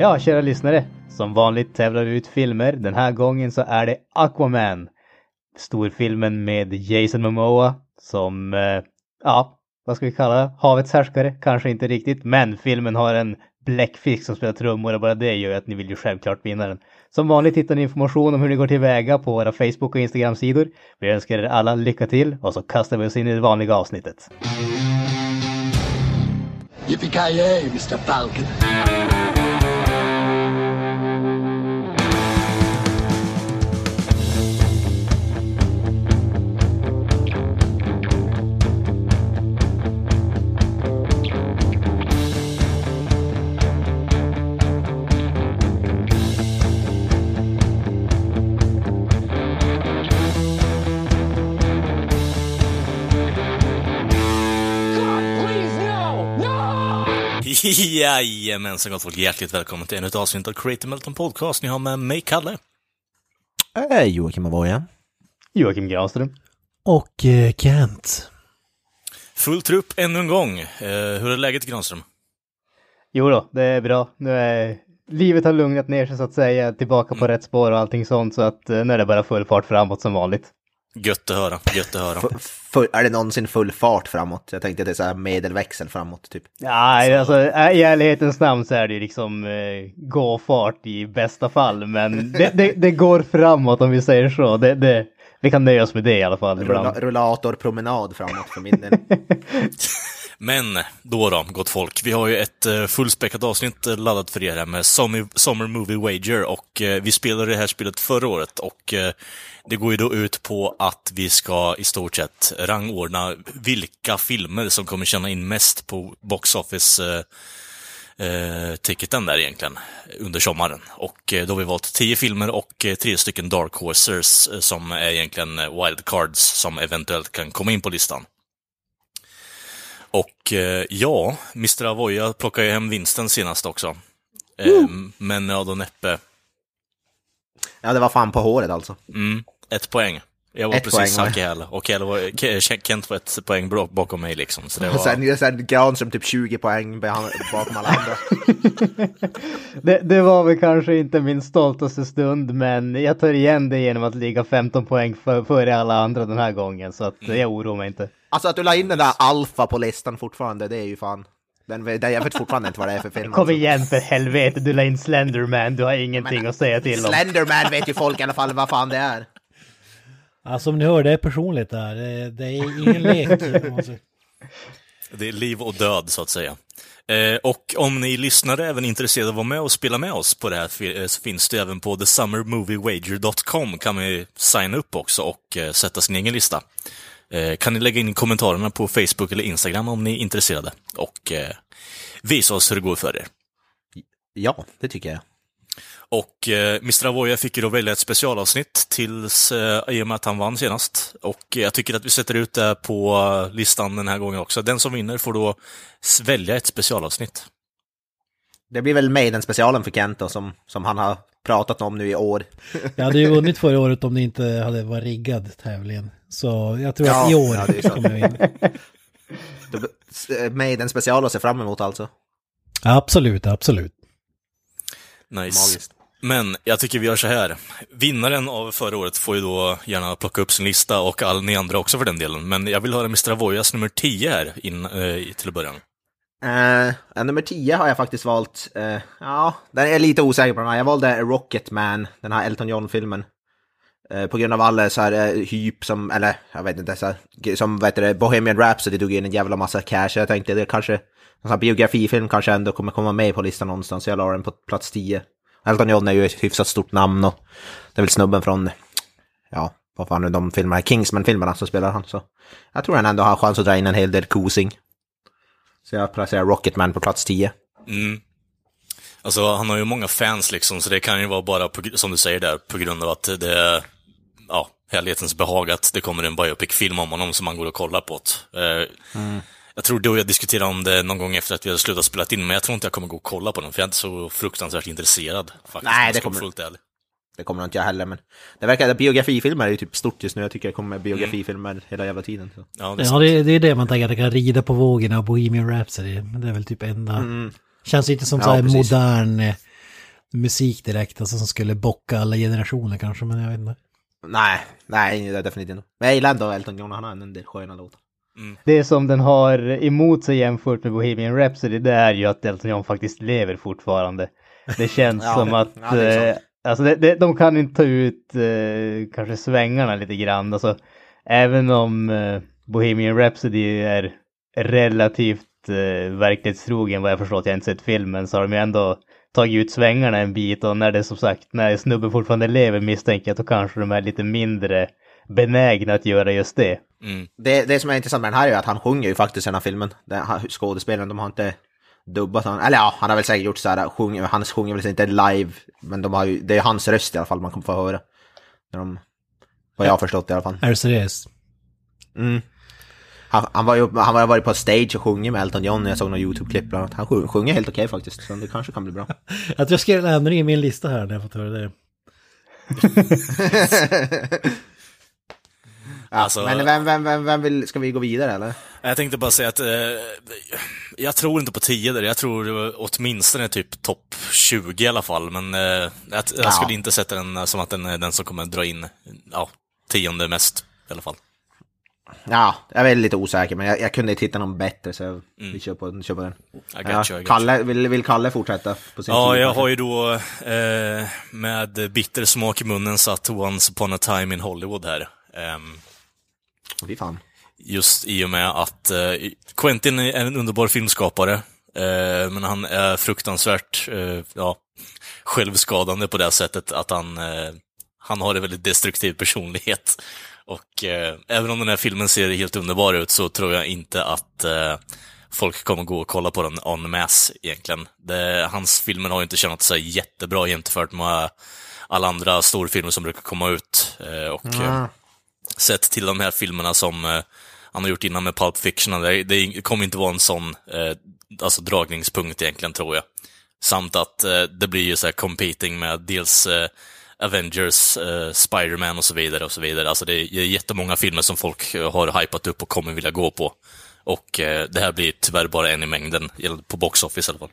Ja, kära lyssnare. Som vanligt tävlar vi ut filmer. Den här gången så är det Aquaman. Storfilmen med Jason Momoa som, eh, ja, vad ska vi kalla det? Havets härskare? Kanske inte riktigt, men filmen har en bläckfisk som spelar trummor och bara det gör ju att ni vill ju självklart vinna den. Som vanligt hittar ni information om hur ni går tillväga på våra Facebook och Instagram-sidor. Vi önskar er alla lycka till och så kastar vi oss in i det vanliga avsnittet. Yippee-ki-yay, Mr. Falcon. Jajamensan gott folk, hjärtligt välkommen till ännu ett avsnitt av Creative Melton Podcast. Ni har med mig, Kalle. Äh, Joakim Avoya. Joakim Granström. Och eh, Kent. Full trupp ännu en gång. Eh, hur är läget Granström? Jo då, det är bra. Nu är livet har lugnat ner sig så att säga, tillbaka på rätt spår och allting sånt så att eh, nu är det bara full fart framåt som vanligt. Gött att höra, gött att höra. F- full, är det någonsin full fart framåt? Jag tänkte att det är så här medelväxel framåt, typ. Nej, alltså i ärlighetens namn så är det ju liksom eh, gå fart i bästa fall, men det, det, det går framåt om vi säger så. Det, det, vi kan nöja oss med det i alla fall Rulla, rullatorpromenad framåt för min del. Men då då, gott folk. Vi har ju ett eh, fullspäckat avsnitt eh, laddat för er här med Summer, Movie Wager och eh, vi spelade det här spelet förra året och det går ju då ut på att vi ska i stort sett rangordna vilka filmer som kommer tjäna in mest på Box Office-ticketen där egentligen under sommaren. Och då har vi valt tio filmer och tre stycken Dark Horses som är egentligen wildcards som eventuellt kan komma in på listan. Och eh, ja, Mr. Avoya plockade ju hem vinsten senast också. Eh, men ja, då näppe. Ja, det var fan på håret alltså. Mm, ett poäng. Jag var Ett precis häl. Och Kent var ett poäng bakom mig liksom. Så det Och var... sen, sen Granström typ 20 poäng bakom alla andra. Det, det var väl kanske inte min stoltaste stund, men jag tar igen det genom att ligga 15 poäng för, före alla andra den här gången, så att jag oroar mig inte. Alltså att du la in den där alfa på listan fortfarande, det är ju fan... Den, den, jag vet fortfarande inte vad det är för film. Kom alltså. igen för helvete, du la in Slenderman, du har ingenting att säga till om. Slenderman vet ju folk i alla fall vad fan det är. Ja, som ni hör, det är personligt där. Det, det är ingen lek. Alltså. Det är liv och död, så att säga. Eh, och om ni lyssnare är även intresserade av att vara med och spela med oss på det här eh, så finns det även på thesummermoviewager.com kan man ju signa upp också och eh, sätta sin egen lista. Eh, kan ni lägga in i kommentarerna på Facebook eller Instagram om ni är intresserade och eh, visa oss hur det går för er. Ja, det tycker jag. Och eh, Mr. Avoya fick ju då välja ett specialavsnitt tills, eh, i och med att han vann senast. Och jag tycker att vi sätter ut det på eh, listan den här gången också. Den som vinner får då välja ett specialavsnitt. Det blir väl Maiden specialen för Kent då, som, som han har pratat om nu i år. Jag hade ju vunnit förra året om det inte hade varit riggad tävlingen. Så jag tror Ja, att i år ja, kommer jag in. Maiden special att se fram emot alltså. Absolut, absolut. Nice. Magiskt. Men jag tycker vi gör så här. Vinnaren av förra året får ju då gärna plocka upp sin lista och all ni andra också för den delen. Men jag vill höra Mr. Avoyas nummer 10 här in, eh, till att börja. Uh, nummer 10 har jag faktiskt valt. uh, ja, den är jag lite osäker på den här. Jag valde Rocketman, den här Elton John-filmen. Uh, på grund av alla så här uh, hyp som, eller jag vet inte, så här, som vet du, Bohemian Rhapsody tog in en jävla massa cash. Jag tänkte det kanske, en sån här biografifilm kanske ändå kommer komma med på listan någonstans. Jag la den på plats 10. Elton John är ju ett hyfsat stort namn och det är väl snubben från, ja, vad fan är de filmerna, Kingsman-filmerna som spelar han. Så jag tror han ändå har chans att dra in en hel del kosing. Så jag placerar Rocketman på plats 10. Mm. Alltså, han har ju många fans liksom, så det kan ju vara bara, på, som du säger där, på grund av att det är, ja, helhetens behag att det kommer en biopic-film om honom som man går och kollar på. Eh, Jag tror du och jag diskuterade om det någon gång efter att vi hade slutat spela in, men jag tror inte jag kommer gå och kolla på den, för jag är inte så fruktansvärt intresserad. Faktiskt, Nej, det kommer- fullt ärlig. Det kommer nog inte jag heller, men det verkar, biografifilmer är ju typ stort just nu. Jag tycker det kommer med biografifilmer hela jävla tiden. Så. Ja, det är Ja, det, det är det man tänker att det kan rida på vågen av Bohemian Rhapsody. Men det är väl typ enda... Känns lite som Ja, så här precis. modern... eh, musik direkt, alltså som skulle bocka alla generationer kanske, men jag vet inte. Nej, nej, det är definitivt inte. Men jag gillar ändå Elton John, han har en del sköna låtar. Det som den har emot sig jämfört med Bohemian Rhapsody det är ju att Elton John faktiskt lever fortfarande. Det känns Ja, som det- att ja, alltså det, det, de kan inte ta ut eh, kanske svängarna lite grann. Alltså, även om eh, Bohemian Rhapsody är relativt eh, verklighetstrogen vad jag förstår att jag inte sett filmen, så har de ju ändå tagit ut svängarna en bit och när det som sagt, när snubben fortfarande lever misstänker jag att då kanske de är lite mindre benägna att göra just det. Mm. Det, det som är intressant med den här är ju att han sjunger ju faktiskt i den här filmen. Den, skådespelaren, de har inte dubbat honom. Eller ja, han har väl säkert gjort så här, sjung, han sjunger väl inte live, men de har ju, det är hans röst i alla fall man kommer få höra. När de, vad jag har förstått i alla fall. Är det seriöst? Mm. Han, han, var ju, han har varit på stage och sjungit med Elton John, jag såg någon YouTube-klipp bland annat. Han sjung, sjunger helt okej faktiskt, så det kanske kan bli bra. Jag tror jag skrev en ändring i min lista här när jag fått höra det. Alltså- Men vem, vem, vem, vem vill, ska vi gå vidare eller? Jag tänkte bara säga att eh, jag tror inte på 10 där. Jag tror åtminstone typ topp 20 i alla fall. Men eh, jag, jag Ja. skulle inte sätta den som att den är den som kommer dra in ja, tionde mest i alla fall. Ja, jag är lite osäker, men jag, jag kunde inte hitta någon bättre så vi kör på, kör på den. Ja, you. Kalle, vill, vill Kalle fortsätta på sin Ja, sida jag kanske? har ju då eh, med bitter smak i munnen satt Once upon a time in Hollywood här. Ehm, Fy fan. Just i och med att eh, Quentin är en underbar filmskapare, eh, men han är fruktansvärt eh, ja, självskadande på det sättet att han, eh, han har en väldigt destruktiv personlighet. Och eh, även om den här filmen ser helt underbar ut så tror jag inte att eh, folk kommer gå och kolla på den en masse egentligen. Det, hans filmer har ju inte tjänat sig jättebra jämfört med alla andra storfilmer som brukar komma ut. Eh, och, eh, sett till de här filmerna som eh, han har gjort innan med Pulp Fiction, det, det kommer inte vara en sån eh, alltså dragningspunkt egentligen, tror jag. Samt att eh, det blir ju så här competing med dels eh, Avengers, eh, Spider-Man och så vidare och så vidare. Alltså det är jättemånga filmer som folk eh, har hypat upp och kommer vilja gå på. Och eh, det här blir tyvärr bara en i mängden, på box office i alla fall.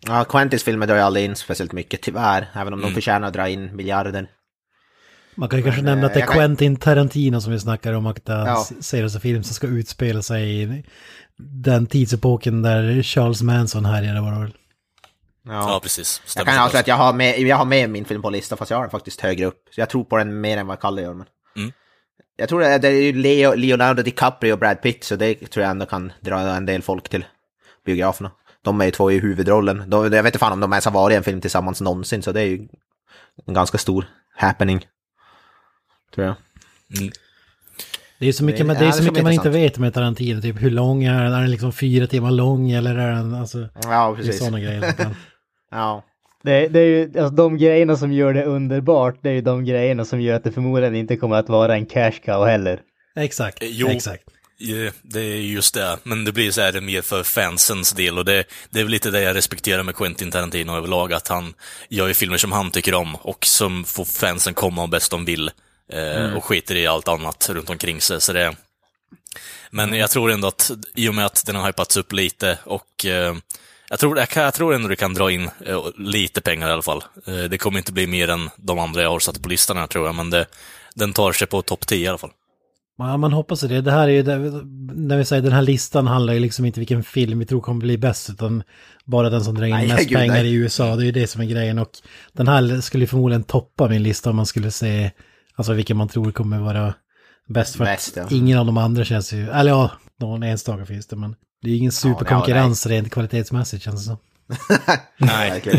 Ja, Quentins filmer drar ju aldrig in speciellt mycket, tyvärr. Även om Mm. de förtjänar att dra in miljarder. Man kan ju kanske nämna att det är jag kan- Quentin Tarantino som vi snackar om, att det är Ja. hans senaste film som ska utspela sig i den tidsepoken där Charles Manson härjade var det väl. Ja, precis. Jag kan avslöja bra. att jag har, med, jag har med min film på listan, fast jag har den faktiskt högre upp. Så jag tror på den mer än vad Kalle gör. Men... Mm. Jag tror det, det är ju Leo, Leonardo DiCaprio och Brad Pitt, så det tror jag ändå kan dra en del folk till biograferna. De är ju två i huvudrollen. De, jag vet inte fan om de ens har varit i en film tillsammans någonsin, så det är ju en ganska stor happening. Tror jag. Mm. Det är så mycket, Det- det är så mycket man inte vet med Tarantino, typ hur lång är den? Är den liksom fyra timmar lång eller är den, alltså, Ja, det är precis. sådana grejer. Ja. Det, det är ju, alltså de grejerna som gör det underbart, det är ju de grejerna som gör att det förmodligen inte kommer att vara en cash cow heller. Exakt, Jo. exakt. Det är just det. Men det blir så här mer för fansens del och det, det är väl lite det jag respekterar med Quentin Tarantino överlag, att han gör ju filmer som han tycker om och som får fansen komma och bäst de vill. Eh, Och skiter i allt annat runt omkring sig. Så det, men jag tror ändå att i och med att den har hypats upp lite och eh, jag, tror, jag, jag tror ändå det kan dra in eh, lite pengar i alla fall. Eh, det kommer inte bli mer än de andra jag har satt på listan här tror jag, men det, den tar sig på topp 10 i alla fall. Ja, man hoppas det. Det här är ju, det, när vi säger den här listan handlar ju liksom inte vilken film vi tror kommer bli bäst, utan bara den som drar in Nej, mest gud, pengar nej. i USA. Det är ju det som är grejen. Och den här skulle ju förmodligen toppa min lista om man skulle se, alltså vilken man tror kommer vara bäst. För Bäst, ja. ingen av de andra det ju, eller ja, någon enstaka finns det, men det är ju ingen superkonkurrens rent kvalitetsmässigt känns det som. Nej, det,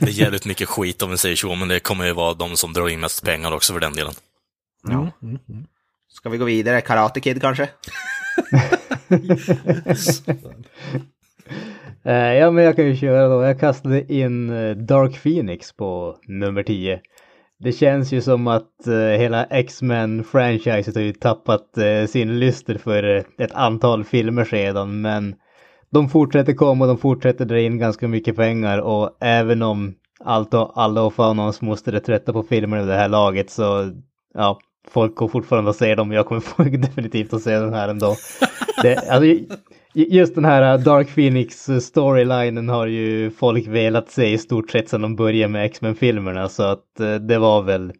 det är jävligt mycket skit om vi säger så, men det kommer ju vara de som drar in mest pengar också för den delen. Ja. Ska vi gå vidare? Karate Kid kanske? Eh, ja, men jag kan ju köra då. Jag kastade in eh, Dark Phoenix på nummer 10. Det känns ju som att eh, hela X-Men-franchiset har ju tappat eh, sin lyster för eh, ett antal filmer sedan, men de fortsätter komma och de fortsätter dra in ganska mycket pengar och även om allt och alla och fan och hans moster är trötta på filmer i det här laget så ja, folk går fortfarande och ser dem. Jag kommer definitivt att se den här ändå. Det, alltså, Just den här äh, Dark Phoenix-storylinen äh, har ju folk velat se i stort sett sedan de började med X-Men-filmerna så att äh, det var väl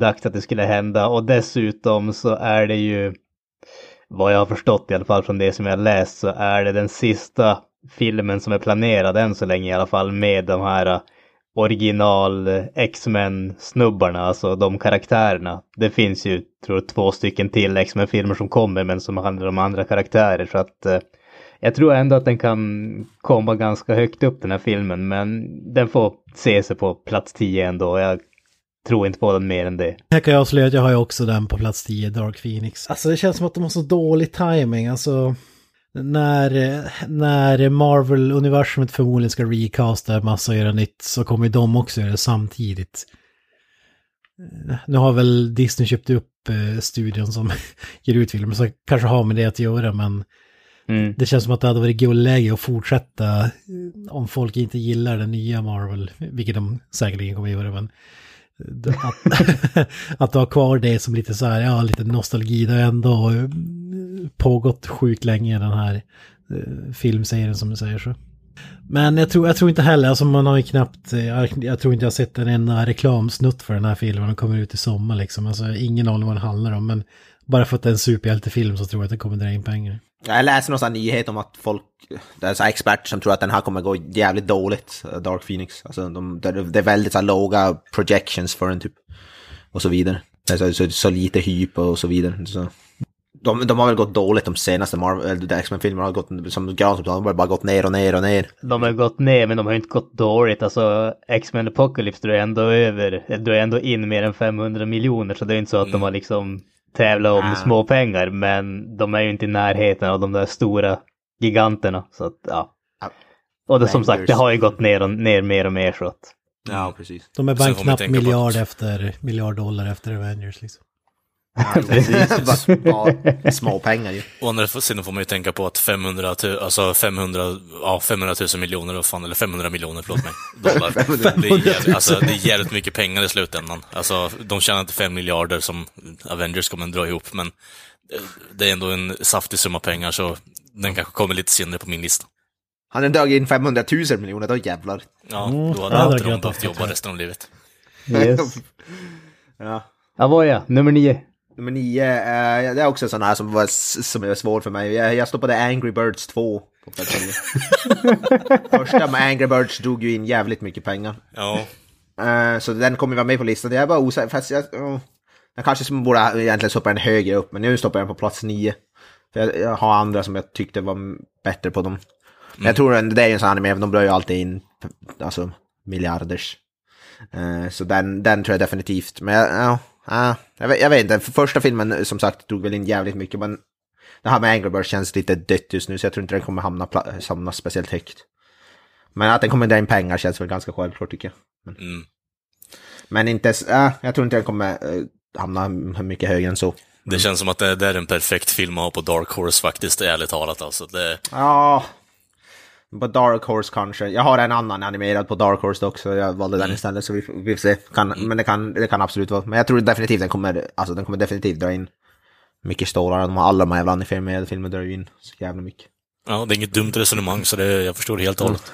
dags att det skulle hända och dessutom så är det ju vad jag har förstått i alla fall från det som jag läst så är det den sista filmen som är planerad än så länge i alla fall med de här original X-Men snubbarna, alltså de karaktärerna. Det finns ju, tror jag, två stycken till X-Men filmer som kommer men som handlar om andra karaktärer så att eh, jag tror ändå att den kan komma ganska högt upp den här filmen men den får se sig på plats 10 ändå. Jag tror inte på den mer än det. Jag kan ju avslöja att jag har ju också den på plats 10, Dark Phoenix. Alltså det känns som att de har så dålig timing. alltså när, när Marvel-universumet förmodligen ska recasta massa och göra nytt så kommer de också göra det samtidigt. Nu har väl Disney köpt upp eh, studion som ger ut filmer så kanske har med det att göra men mm. det känns som att det hade varit guldläge att fortsätta eh, om folk inte gillar den nya Marvel, vilket de säkerligen kommer att göra men eh, att, att ha kvar det som lite så här, ja lite nostalgi, det har ändå eh, pågått sjukt länge den här filmserien som du säger så. Men jag tror, jag tror inte heller, alltså man har ju knappt, jag, jag tror inte jag har sett en enda reklamsnutt för den här filmen, den kommer ut i sommar liksom, alltså ingen aning vad den handlar om, men bara för att det är en superhjältefilm så tror jag att det kommer dra in pengar. Jag läste någon nyhet om att folk, det är så experter som tror att den här kommer gå jävligt dåligt, Dark Phoenix. Alltså de, det är väldigt så låga projections för den typ. Och så vidare. Det är så, så, så lite hyp och så vidare. Så. De, de har väl gått dåligt de senaste Marvel, X-Men-filmerna har gått, som Granström sa, de har bara gått ner och ner och ner. De har gått ner men de har inte gått dåligt. Alltså X-Men Apocalypse drar ändå över, drar ändå in mer än 500 miljoner så det är inte så att mm. de har liksom tävlat om ah. små pengar men de är ju inte i närheten av de där stora giganterna. Så att, ja. Och det, som sagt, det har ju gått ner, och, ner mer och mer så att. Ja, precis. De är bara en knapp miljard efter, miljard dollar efter Avengers liksom. Ja, precis. bara, små pengar ju. Å andra sidan får man ju tänka på att 500, alltså 500, ja, 500 000 miljoner, fan, eller 500 miljoner, förlåt mig, dollar. det, är jävligt, alltså, det är jävligt mycket pengar i slutändan. Alltså, de tjänar inte 5 miljarder som Avengers kommer att dra ihop, men det är ändå en saftig summa pengar, så den kanske kommer lite senare på min lista. Han har dragit in 500 000 miljoner, då jävlar. Ja, då hade mm, inte de behövt jobba resten av livet. Yes. ja. Avoya, nummer nio. Nummer nio, eh, det är också sån här som, var, som är svår för mig. Jag, jag stoppade Angry Birds 2 på plats Första med Angry Birds drog ju in jävligt mycket pengar. Ja. Eh, så den kommer vara med på listan. Jag är bara osäker, fast jag... Oh, jag kanske borde egentligen stoppa den högre upp, men nu stoppar jag den på plats nio. För jag, jag, har andra som jag tyckte var bättre på dem. Mm. Jag tror det är en sån anime, de drar ju alltid in alltså, miljarders. Uh, så den, den tror jag definitivt. Men ja, Ah, jag, vet, jag vet inte, första filmen som sagt drog väl in jävligt mycket men det här med Angry Birds känns lite dött just nu så jag tror inte den kommer hamna, hamna speciellt högt. Men att den kommer dra in pengar känns väl ganska självklart tycker jag. Men, mm. men inte, äh, jag tror inte den kommer äh, hamna mycket högre än så. Det känns som att det, det, är en perfekt film att ha på Dark Horse faktiskt, ärligt talat alltså. Det... Ja, på Dark Horse kanske. Jag har en annan animerad på Dark Horse också. Jag valde mm. den istället så vi, vi får se. Kan, mm. Men det kan, det kan absolut vara. Men jag tror definitivt den kommer, alltså den kommer definitivt dra in mycket stålar. De har alla de här jävla animerade filmer drar ju in så jävla mycket. Ja, det är inget dumt resonemang så det, jag förstår helt och hållet.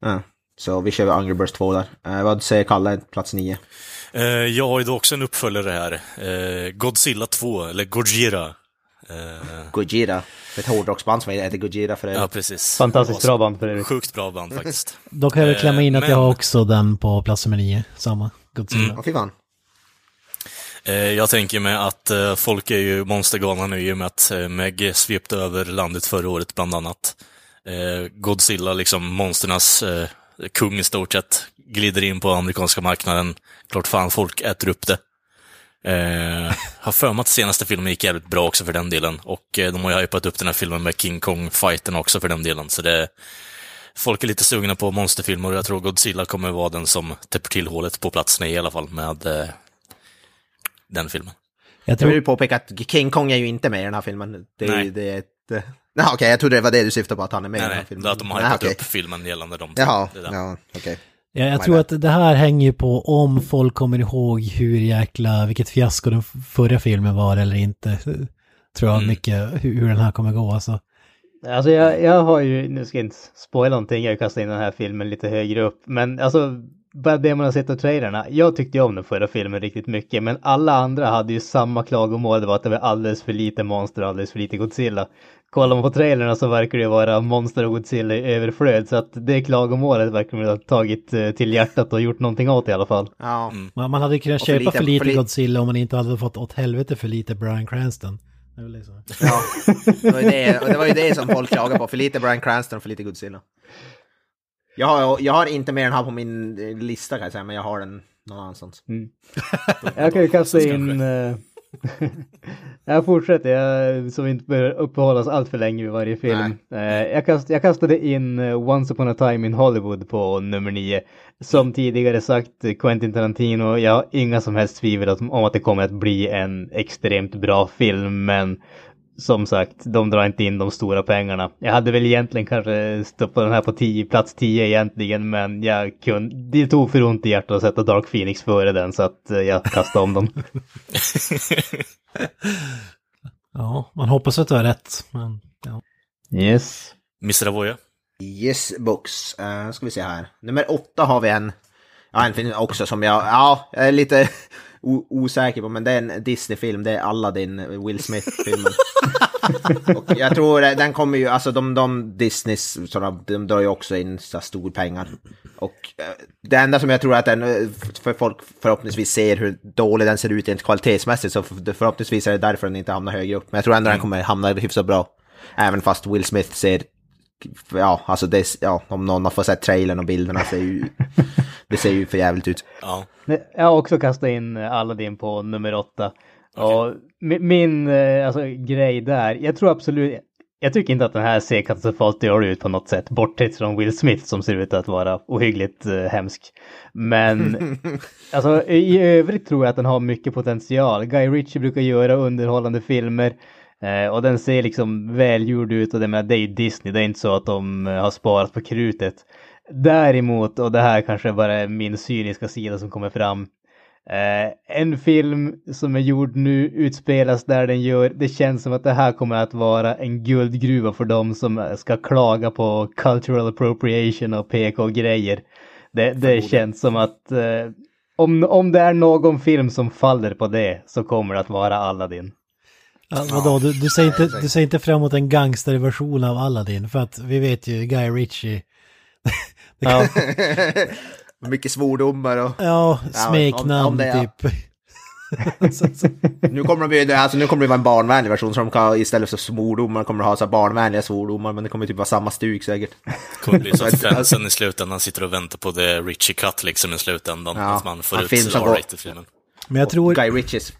Ja. Så vi kör Angry Birds 2 där. Eh, vad säger Kalle, plats 9? Eh, jag har ju då också en uppföljare här. Eh, Godzilla 2, eller Gojira. Uh... Gojira. Ett hårdrocksband som heter Gojira för övrigt. Ja, precis. Fantastiskt bra band för övrigt. Sjukt bra band faktiskt. Då kan jag klämma in att Men... jag har också den på plats nummer nio. Samma. Godzilla. Mm. Fy fan. Eh, jag tänker mig att eh, folk är ju monstergalna nu i och med att Meg svepte över landet förra året bland annat. Godzilla, liksom monsternas kung i stort sett, glider in på amerikanska marknaden. Klart fan folk äter upp det. Eh, har för mig att senaste filmen gick jävligt bra också för den delen. Och eh, de har ju hypat upp den här filmen med King Kong-fighten också för den delen. Så det, folk är lite sugna på monsterfilmer och jag tror Godzilla kommer vara den som täpper till hålet på platsen i alla fall med eh, den filmen. Jag, tror... jag vill påpeka att King Kong är ju inte med i den här filmen. Det är, Nej. Det är ett... Nej, okej, okay, jag trodde det var det du syftade på, att han är med nej, i den här filmen. Nej, att de har hypat okay. upp filmen gällande dem. Jaha, ja, okej. Okay. Ja, jag tror att det här hänger på om folk kommer ihåg hur jäkla, vilket fiasko den förra filmen var eller inte. Tror jag mm. mycket hur, hur den här kommer gå alltså. Alltså jag, jag har ju, nu ska jag inte spoila någonting, jag har kastat in den här filmen lite högre upp, men alltså bara det man har sett av trailerna. Jag tyckte ju om den förra filmen riktigt mycket, men alla andra hade ju samma klagomål, det var att det var alldeles för lite monster och alldeles för lite Godzilla. Kollar man på trailerna så verkar det vara monster och Godzilla i överflöd, så att det klagomålet verkar man ha tagit eh, till hjärtat och gjort någonting åt i alla fall. Ja. Man, man hade kunnat Och för köpa lite- för lite för li- Godzilla om man inte hade fått åt helvete för lite Bryan Cranston. Det liksom. ja. Det, var ju det, det var ju det som folk klagade på, för lite Bryan Cranston och för lite Godzilla. Jag har, jag har inte mer än här på min eh, lista kan jag säga, men jag har den någon annanstans. Jag kan ju kasta in... kanske. jag fortsätter, jag, så vi inte behöver uppehålla oss allt för länge vid varje film. Eh, jag, kast, jag kastade in eh, Once upon a time in Hollywood på nummer nio. Som tidigare sagt, Quentin Tarantino, jag har inga som helst tvivel om att det kommer att bli en extremt bra film, men som sagt, de drar inte in de stora pengarna. Jag hade väl egentligen kanske stoppat den här på 10, plats 10 egentligen, men jag kunde, det tog för ont i hjärtat att sätta Dark Phoenix före den, så att eh, jag kastade om dem. Ja, man hoppas att du har rätt. Men, ja. Yes. Mr. Avoya? Yes books. Uh, ska vi se här. Nummer åtta har vi en. Ja, en film också som jag, ja, jag är lite osäker på, men det är en Disney-film. Det är Aladdin, Will Smith-filmen. och jag tror den kommer ju, alltså de, de Disneys, sådana, de drar ju också in så stor pengar. Och eh, det enda som jag tror att den, eh, för folk förhoppningsvis ser hur dålig den ser ut rent kvalitetsmässigt, så för- förhoppningsvis är det därför den inte hamnar högre upp. Men jag tror ändå den kommer hamna hyfsat bra. Även fast Will Smith ser ja, alltså det, ja, om någon har fått sett trailern och bilderna ser ju, det ser ju för jävligt ut. Ja. Jag har också kastat in eh, Aladdin på nummer åtta. Och mi- min eh, alltså, grej där, jag tror absolut, jag tycker inte att den här ser katastrofalt dålig ut på något sätt, bortsett från Will Smith som ser ut att vara ohyggligt eh, hemsk. Men alltså, i övrigt tror jag att den har mycket potential. Guy Ritchie brukar göra underhållande filmer. Eh, och den ser liksom välgjord ut och det, menar, det är ju Disney, det är inte så att de eh, har sparat på krutet. Däremot, och det här kanske bara är min cyniska sida som kommer fram. Eh, en film som är gjord nu utspelas där den gör, det känns som att det här kommer att vara en guldgruva för dem som eh, ska klaga på cultural appropriation och PK-grejer. Det, det känns som att eh, om, om det är någon film som faller på det så kommer det att vara Aladdin. Ja, vadå, du, du, säger inte, du säger inte fram emot en gangsterversion av Aladdin, för att vi vet ju Guy Ritchie. Ja, Mycket svordomar och... Ja, om- smeknamn om det är- typ. så, så, Nu kommer det, bli- alltså, nu kommer det vara en barnvänlig version, så de kan istället för svordomar kommer de ha så här barnvänliga svordomar, men det kommer typ vara samma stuk säkert. kommer bli så att fansen i slutändan sitter och väntar på the Richie cut liksom i slutändan. Ja, att man får ut film som går- R-rated-filmen. men jag tror, Guy Ritchies.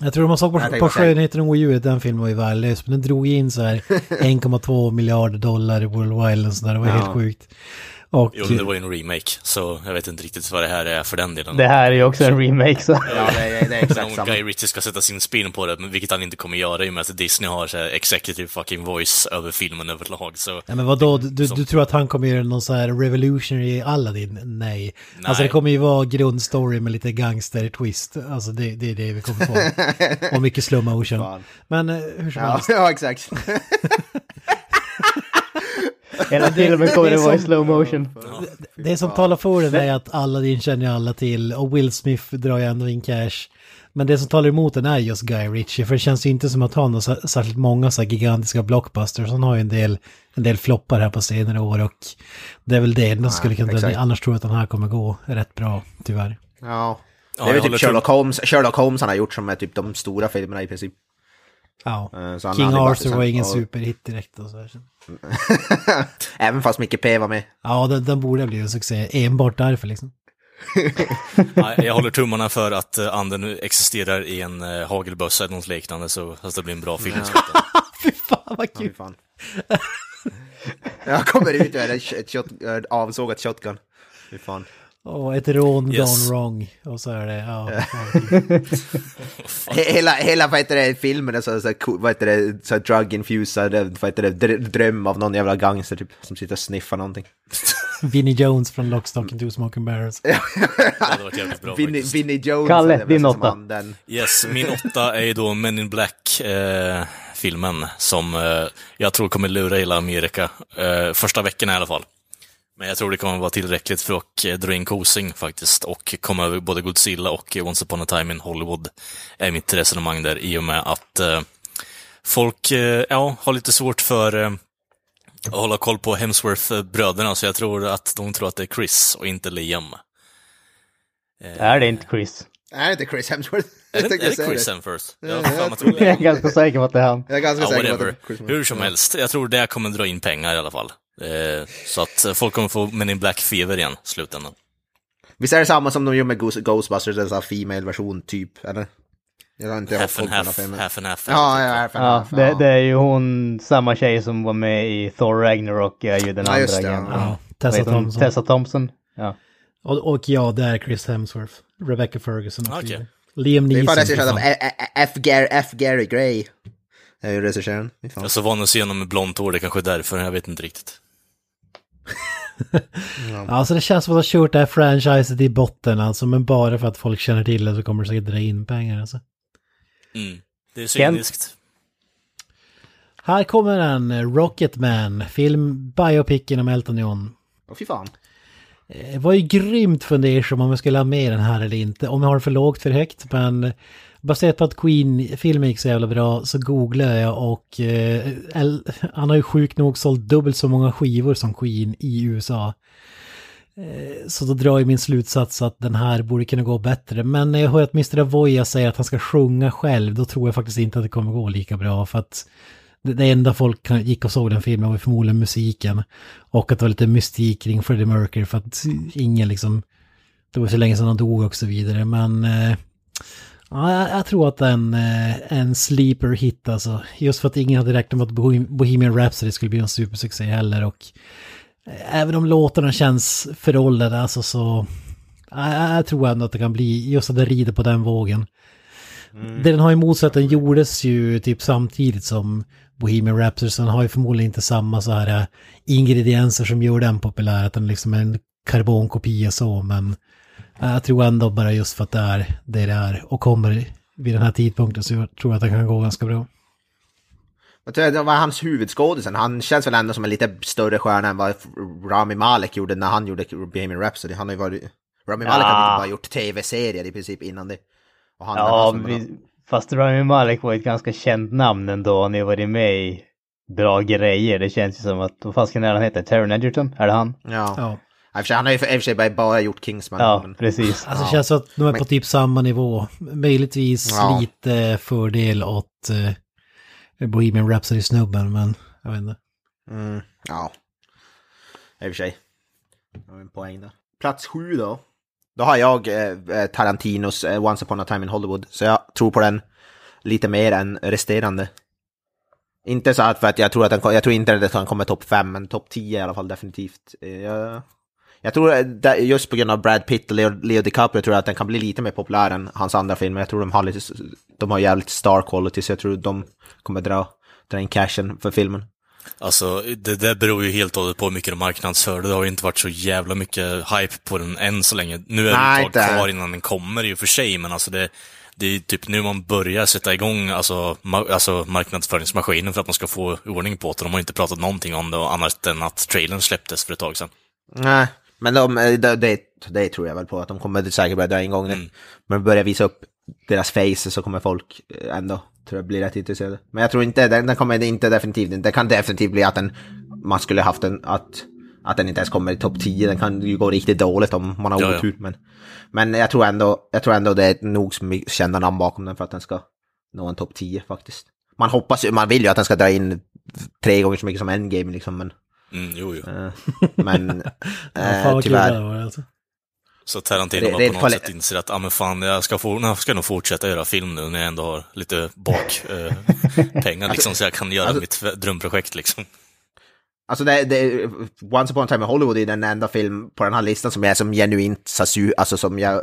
Jag tror man såg på, på skönheten och odjuret, den filmen var ju värdelös, men den drog in så här 1,2 miljarder dollar i worldwide och sådär, det var Ja. helt sjukt. Och, Jo, det var ju en remake, så jag vet inte riktigt vad det här är för den delen. det här är ju också en remake så. Ja, det är, det är exakt samma. Guy Ritchie ska sätta sin spin på det, men vilket han inte kommer göra i och med att Disney har så här executive fucking voice över filmen överlag. Så Ja men vadå, du, Som- du tror att han kommer göra någon så här revolutionary Aladdin? Nej. Alltså det Nej. kommer ju vara grundstory med lite gangster-twist. Alltså det, det är det vi kommer få. Och mycket slow motion. Fan. Men eh, hur som Ja, helst. ja, exakt. Hela filmen kommer det att vara i som- slow motion. Det som talar för den är att Aladdin känner ju alla till och Will Smith drar ju ändå in cash. Men det som talar emot den är just Guy Ritchie, för det känns ju inte som att han har särskilt många så här gigantiska blockbusters. Han har ju en del, en del floppar här på senare år och det är väl det den skulle kunna exakt. Annars tror jag att den här kommer gå rätt bra, tyvärr. Ja. Ja, Det är jag väl typ Sherlock Holmes, Sherlock Holmes han har gjort som är typ de stora filmerna i princip. Ja. Eh, King Arthur var ingen och- superhit direkt och så här. Även fast Micke P var med. Ja, den, den borde blivit en succé enbart därför liksom. Jag håller tummarna för att uh, anden nu existerar i en uh, hagelbössa eller något liknande, så att det blir en bra film. slutändan. Fy fan vad Ja, kul! fan. Jag kommer ut ur ett, ett ett avsågat shotgun. Fy fan. Och ett rån Yes. gone wrong. Och så är det, ja. Hela, hela vad heter det, filmen är så, så, vad heter det, så drug infusad, vad heter det, dr- dröm av någon jävla gangster typ, som sitter och sniffar någonting. Vinnie Jones från Lockstock and Two Smoking Barrels. Det hade varit jävligt bra Vinnie. Vinnie Jones. Kalle, din åtta. han, Den. Yes, min åtta är ju då Men in Black-filmen som eh, jag tror kommer lura hela Amerika. Eh, första veckan i alla fall. Men jag tror det kommer vara tillräckligt för att eh, dra in Kosing faktiskt och komma över både Godzilla och eh, Once upon a time in Hollywood. Är mitt resonemang där i och med att eh, folk eh, ja, har lite svårt för eh, att hålla koll på Hemsworth-bröderna, så jag tror att de tror att det är Chris och inte Liam. Är det inte Chris? Är det inte Chris Hemsworth? Är det, är det Chris Hemsworth? Jag jag Jag är ganska säker på att det är han. Jag är ganska Ja, säker på att det är Chris Hur som helst, jag tror det kommer dra in pengar i alla fall. Eh, så att eh, folk kommer få Men in Black Fever igen, i slutändan. Visst är det samma som de gjorde med Ghost- Ghostbusters, en sån här female version typ, eller? Jag har inte Half and half, filmen. half and half. Ja, ja, half and Ja, half, det, det är ju hon, samma tjej som var med i Thor Ragnarok, är ju den Ja, andra det, agenten. Ja, Tessa? Thompson. Tessa Thompson. Ja. Och, och ja, det är Chris Hemsworth. Rebecca Ferguson och vidare. Liam Det är Neeson. fan av fan. F- F- F. Gary, F. Gary Gray. Är ju regissören. Jag är så van att se honom med blont hår, det kanske är därför, jag vet inte riktigt. Alltså det känns som att de har kört det här franchiset i botten alltså, men bara för att folk känner till det så kommer det säkert dra in pengar alltså. Mm. Det är cyniskt. Här kommer en Rocketman, film biopicen om Elton John. Åh, fy fan. Jag var ju grymt fundersam om jag skulle ha med den här eller inte, om jag har det för lågt för högt, men baserat på att Queen-filmen gick så jävla bra så googlade jag och eh, han har ju sjukt nog sålt dubbelt så många skivor som Queen i USA. Eh, Så då drar jag min slutsats att den här borde kunna gå bättre. Men när jag hör att Mr. Avoya säger att han ska sjunga själv, då tror jag faktiskt inte att det kommer gå lika bra. För att det, enda folk gick och såg den filmen var ju förmodligen musiken. Och att det var lite mystik kring Freddie Mercury för att ingen liksom... Det var så länge sedan han dog och så vidare. Men... Eh, ja, jag, jag tror att en, eh, en sleeper hit alltså. Just för att ingen hade räknat med att Bohem- Bohemian Rhapsody skulle bli en supersuccé heller. Och eh, även om låtarna känns föråldrade alltså så... Jag, jag tror ändå att det kan bli just att det rider på den vågen. Det den har emot sig att den gjordes ju typ samtidigt som Bohemian Rhapsody, så den har ju förmodligen inte samma så här eh, ingredienser som gör den populär, att den liksom är en karbonkopia så, men jag tror ändå bara just för att det är det det är och kommer vid den här tidpunkten så jag tror att det kan gå ganska bra. Jag tror det var hans huvudskådisen. Han känns väl ändå som en lite större stjärna än vad Rami Malek gjorde när han gjorde Bohemian Rhapsody. Han har ju varit... Rami Malek Ja. hade ju bara gjort tv-serier i princip innan det. Och han, Ja, vi, fast Rami Malek var ett ganska känt namn ändå. Han har ju varit med i bra grejer. Det känns ju som att, vad fasken är han heter? Taron Egerton? Är det han? Ja. Ja. I och för sig- Han har ju för i och för sig bara- gjort Kingsman. Ja, men- precis. Alltså det känns som att de är på Men- typ samma nivå. Möjligtvis Ja. lite fördel åt eh, Bohemian Rhapsody-snubben, men jag vet inte. Mm, ja. I och för sig. Jag har en poäng där. Plats sju då. Då har jag eh, Tarantinos eh, Once upon a time in Hollywood. Så jag tror på den lite mer än resterande. Inte så att för att jag tror att den, jag tror inte att den kommer topp fem, men topp 10 i alla fall definitivt. Eh, Jag, jag tror eh, just på grund av Brad Pitt och Leo, Leo DiCaprio tror jag att den kan bli lite mer populär än hans andra filmer. Jag tror de har lite, de har jävligt star quality, så jag tror de kommer dra, dra in cashen för filmen. Alltså, det där beror ju helt och hållet på hur mycket de marknadsför. Det har ju inte varit så jävla mycket hype på den än så länge. Nu är det Nej, ett tag kvar innan den kommer i och för sig, men alltså det, det är typ nu man börjar sätta igång alltså, ma- alltså marknadsföringsmaskinen för att man ska få ordning på det. De har inte pratat någonting om det annat än att trailern släpptes för ett tag sedan. Nej, men de, eh, det, det, det tror jag väl på att de kommer säkert börja dra igång det. Mm. Men börjar visa upp deras faces så kommer folk eh, ändå, tror jag, bli rätt intresserade. Men jag tror inte, den, den kommer inte definitivt, det kan definitivt bli att den, man skulle haft den, att, att den inte ens kommer i topp 10. Den kan ju gå riktigt dåligt om man har Ja, ja. otur. Men, men jag tror ändå, jag tror ändå det är nog kända namn bakom den för att den ska nå en topp 10 faktiskt. Man hoppas ju, man vill ju att den ska dra in tre gånger så mycket som Endgame liksom, men, Mm, jo, jo. eh, men eh, tyvärr. alltså. Så Tarantino Det- det på något sätt inser att, ah, men fan, jag ska, få, jag ska nog fortsätta göra film nu när jag ändå har lite bak eh, pengar liksom, så jag kan göra alltså- mitt drömprojekt liksom. Alltså det, det, Once upon a time in Hollywood är den enda film på den här listan som jag är som genuint sasu, alltså som jag,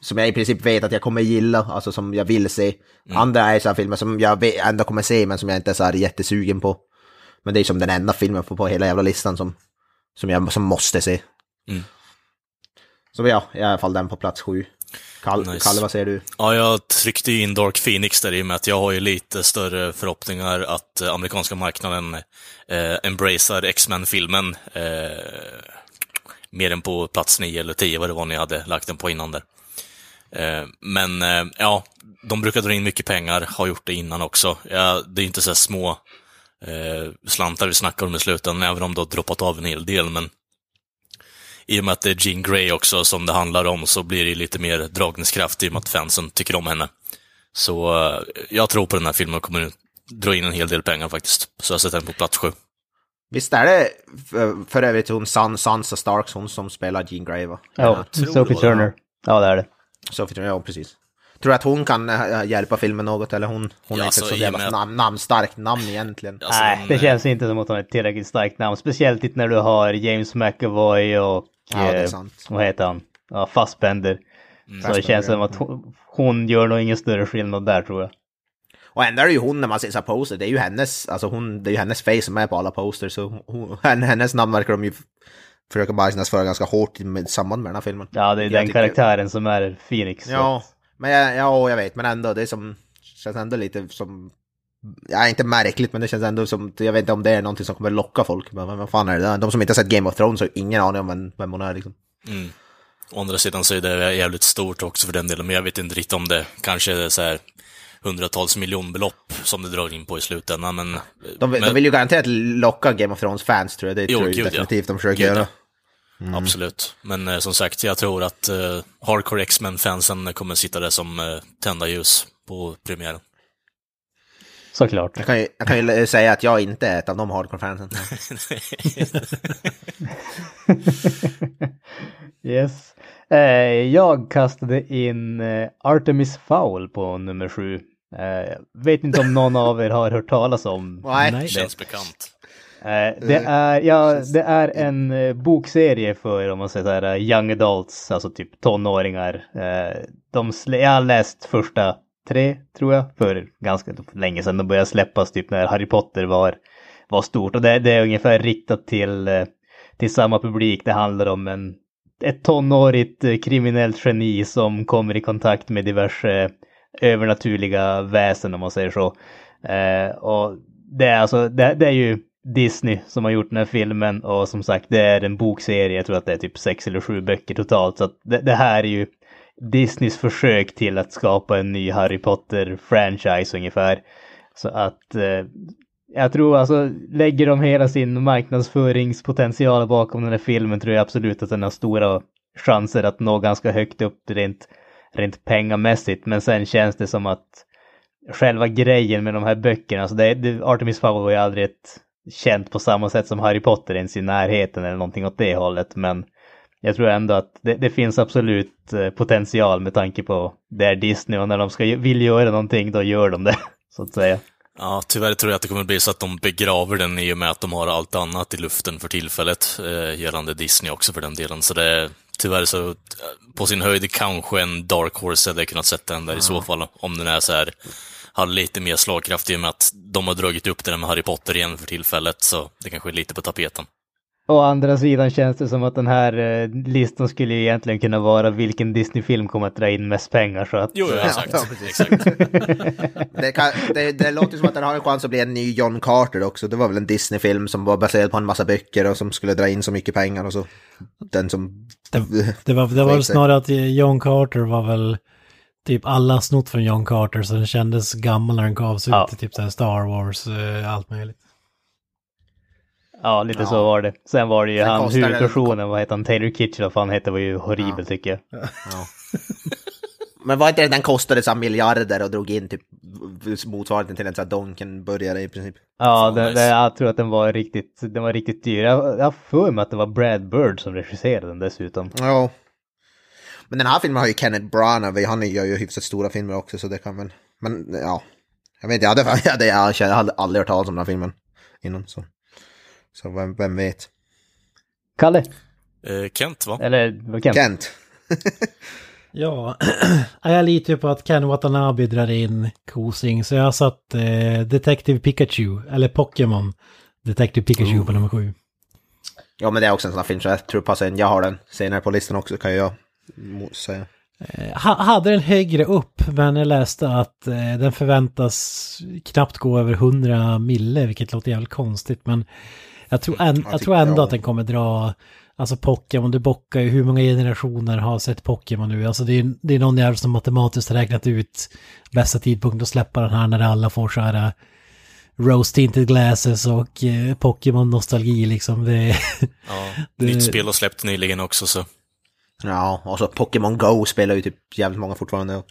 som jag i princip vet att jag kommer gilla, alltså som jag vill se. Andra är så här filmer som jag ändå kommer se men som jag inte är så här jättesugen på. Men det är som den enda filmen på, på hela jävla listan som, som jag som måste se. Mm. Så ja, i alla fall den på plats sju. Kalle, Nice. Kalle vad säger du? Ja, jag tryckte ju in Dark Phoenix där i och med att jag har ju lite större förhoppningar att eh, amerikanska marknaden eh, embracear X-Men-filmen eh, mer än på plats 9 eller 10 vad det var ni hade lagt den på innan där. Eh, men eh, ja, de brukar dra in mycket pengar, har gjort det innan också. Ja, det är inte så små eh, slantar vi snackar om i slutändan, även om det har droppat av en hel del, men i och med att det är Jean Grey också som det handlar om så blir det lite mer dragningskraft i och med att fansen tycker om henne. Så eh, jag tror på den här filmen kommer dra in en hel del pengar faktiskt. Så jag sätter den på plats sju. Visst är det för, för övrigt hon San, Sansa Starks, hon som spelar Jean Grey va? Ja, Sophie. Turner. Ja, det är det. Sophie, ja precis. Tror du att hon kan äh, hjälpa filmen något eller hon, hon Ja, är alltså, inte så i och jävla namn, namnstarkt namn egentligen. Alltså, Nej, hon, det eh, känns inte som att hon är ett tillräckligt starkt namn. Speciellt inte när du har James McAvoy och... Ja, eh, vad heter han? Ja, Fassbender. så det känns som ja. att hon, hon gör nog ingen större skillnad där tror jag. Och ändå är det ju hon när man ser så här poster, det är ju hennes, alltså hon, det är ju hennes face som är på alla posters, så hon, hennes namn verkar de ju försöka marknadsföra ganska hårt i med- samband med den här filmen. Ja, det är Jag den tycker- karaktären som är Phoenix. så- Ja, men jag, ja, jag vet, men ändå, det är som, känns ändå lite som, ja, inte märkligt, men det känns ändå som, jag vet inte om det är någonting som kommer locka folk, men vad fan är det där? De som inte har sett Game of Thrones har ingen aning om vem, vem hon är liksom. Mm. Å andra sidan så är det jävligt stort också för den delen, men jag vet inte riktigt om det kanske är så här hundratals miljonbelopp som det drar in på i slutändan, men... De, men, de vill ju garanterat locka Game of Thrones-fans tror jag, det Jo, tror jag gud, ja. definitivt de försöker Gud, ja. Göra. Absolut. Men eh, som sagt, jag tror att eh, Hardcore X-Men-fansen kommer sitta där som eh, tända ljus på premiären. Såklart. Jag kan, ju, jag kan ju säga att jag inte är ett av de hardcore-fansen. yes. Eh, jag kastade in eh, Artemis Fowl på nummer sju. Eh, vet inte om någon av er har hört talas om Nej. Nej. Känns bekant. Eh, det, är, ja, det är en eh, bokserie för om man säger så här, eh, young adults, alltså typ tonåringar. Eh, de jag har läst första tre, tror jag, för ganska länge sedan. De började släppas typ när Harry Potter var, var stort. Och det, det är ungefär riktat till, eh, till samma publik. Det handlar om en, ett tonårigt eh, kriminellt geni som kommer i kontakt med diverse eh, övernaturliga väsen om man säger så. Eh, och det är alltså, det, det är ju Disney som har gjort den här filmen och som sagt det är en bokserie, jag tror att det är typ sex eller sju böcker totalt. Så att det, det här är ju Disneys försök till att skapa en ny Harry Potter-franchise ungefär. Så att eh, jag tror alltså, lägger de hela sin marknadsföringspotential bakom den här filmen tror jag absolut att den har stora chanser att nå ganska högt upp rent, rent pengamässigt. Men sen känns det som att själva grejen med de här böckerna, alltså det, det, Artemis Fowl var ju aldrig ett känt på samma sätt som Harry Potter ens i närheten eller någonting åt det hållet. Men jag tror ändå att det, det finns absolut eh, potential med tanke på det är Disney och när de ska, vill göra någonting då gör de det, så att säga. Ja, tyvärr tror jag att det kommer bli så att de begraver den i och med att de har allt annat i luften för tillfället, eh, gällande Disney också för den delen. Så det är tyvärr så, eh, på sin höjd kanske en Dark Horse hade kunnat sätta den där i så fall, om den är så här, har lite mer slagkraft i och med att de har dragit upp det där med Harry Potter igen för tillfället, så det kanske är lite på tapeten. Å andra sidan känns det som att den här eh, listan skulle egentligen kunna vara vilken Disney-film kommer att dra in mest pengar så att... Jo, ja, exakt. ja, exakt. Det, kan, det, det låter som att den har en chans att bli en ny John Carter också. Det var väl en Disney-film som var baserad på en massa böcker och som skulle dra in så mycket pengar och så. Den som... Det, det var, det var väl snarare att John Carter var väl typ alla snott från John Carter så den kändes gammal när den gavs ut Ja. till typ så här Star Wars, eh, allt möjligt. Ja, lite Ja. så var det. Sen var det ju Sen han, huvudpersonen, vad heter han, Taylor Kitsch, vad fan hette, var ju horribel tycker jag. Ja. Men var inte det den kostade så miljarder och drog in typ motsvarigheten till en sån här Donken-burgare i princip? Ja, den, nice. den, jag tror att den var riktigt, den var riktigt dyr. Jag, jag har för mig att det var Brad Bird som regisserade den dessutom. Ja. Men den här filmen har ju Kenneth Branagh, han gör ju hyfsat stora filmer också så det kan väl... Men ja, jag vet inte, jag hade, jag hade, jag känner- jag hade aldrig hört talas om den här filmen innan så. Så vem, vem vet? Kalle, Eh, Kent, va? eller Kent? Kent? Ja, jag litar ju på att Ken Watanabe drar in Kosing så jag har satt eh, Detective Pikachu, eller Pokémon Detective Pikachu på nummer sju. Ja, men det är också en sån här film så jag tror passar in. Jag har den senare på listan också kan jag säga. Eh, ha- hade den högre upp, men jag läste att eh, den förväntas knappt gå över 100 mille, vilket låter jävligt konstigt. Men jag tror, en, jag tror ändå jag- att den kommer dra, alltså Pokémon, du bockar ju, hur många generationer har sett Pokémon nu? Alltså det är, det är någon jävel som matematiskt har räknat ut bästa tidpunkt att släppa den här när alla får så här eh, Rose Tinted Glasses och Pokémon-nostalgi liksom. Det, Ja, Det- Nytt spel har släppt nyligen också så. Ja, och så Pokémon Go spelar ju typ jävligt många fortfarande.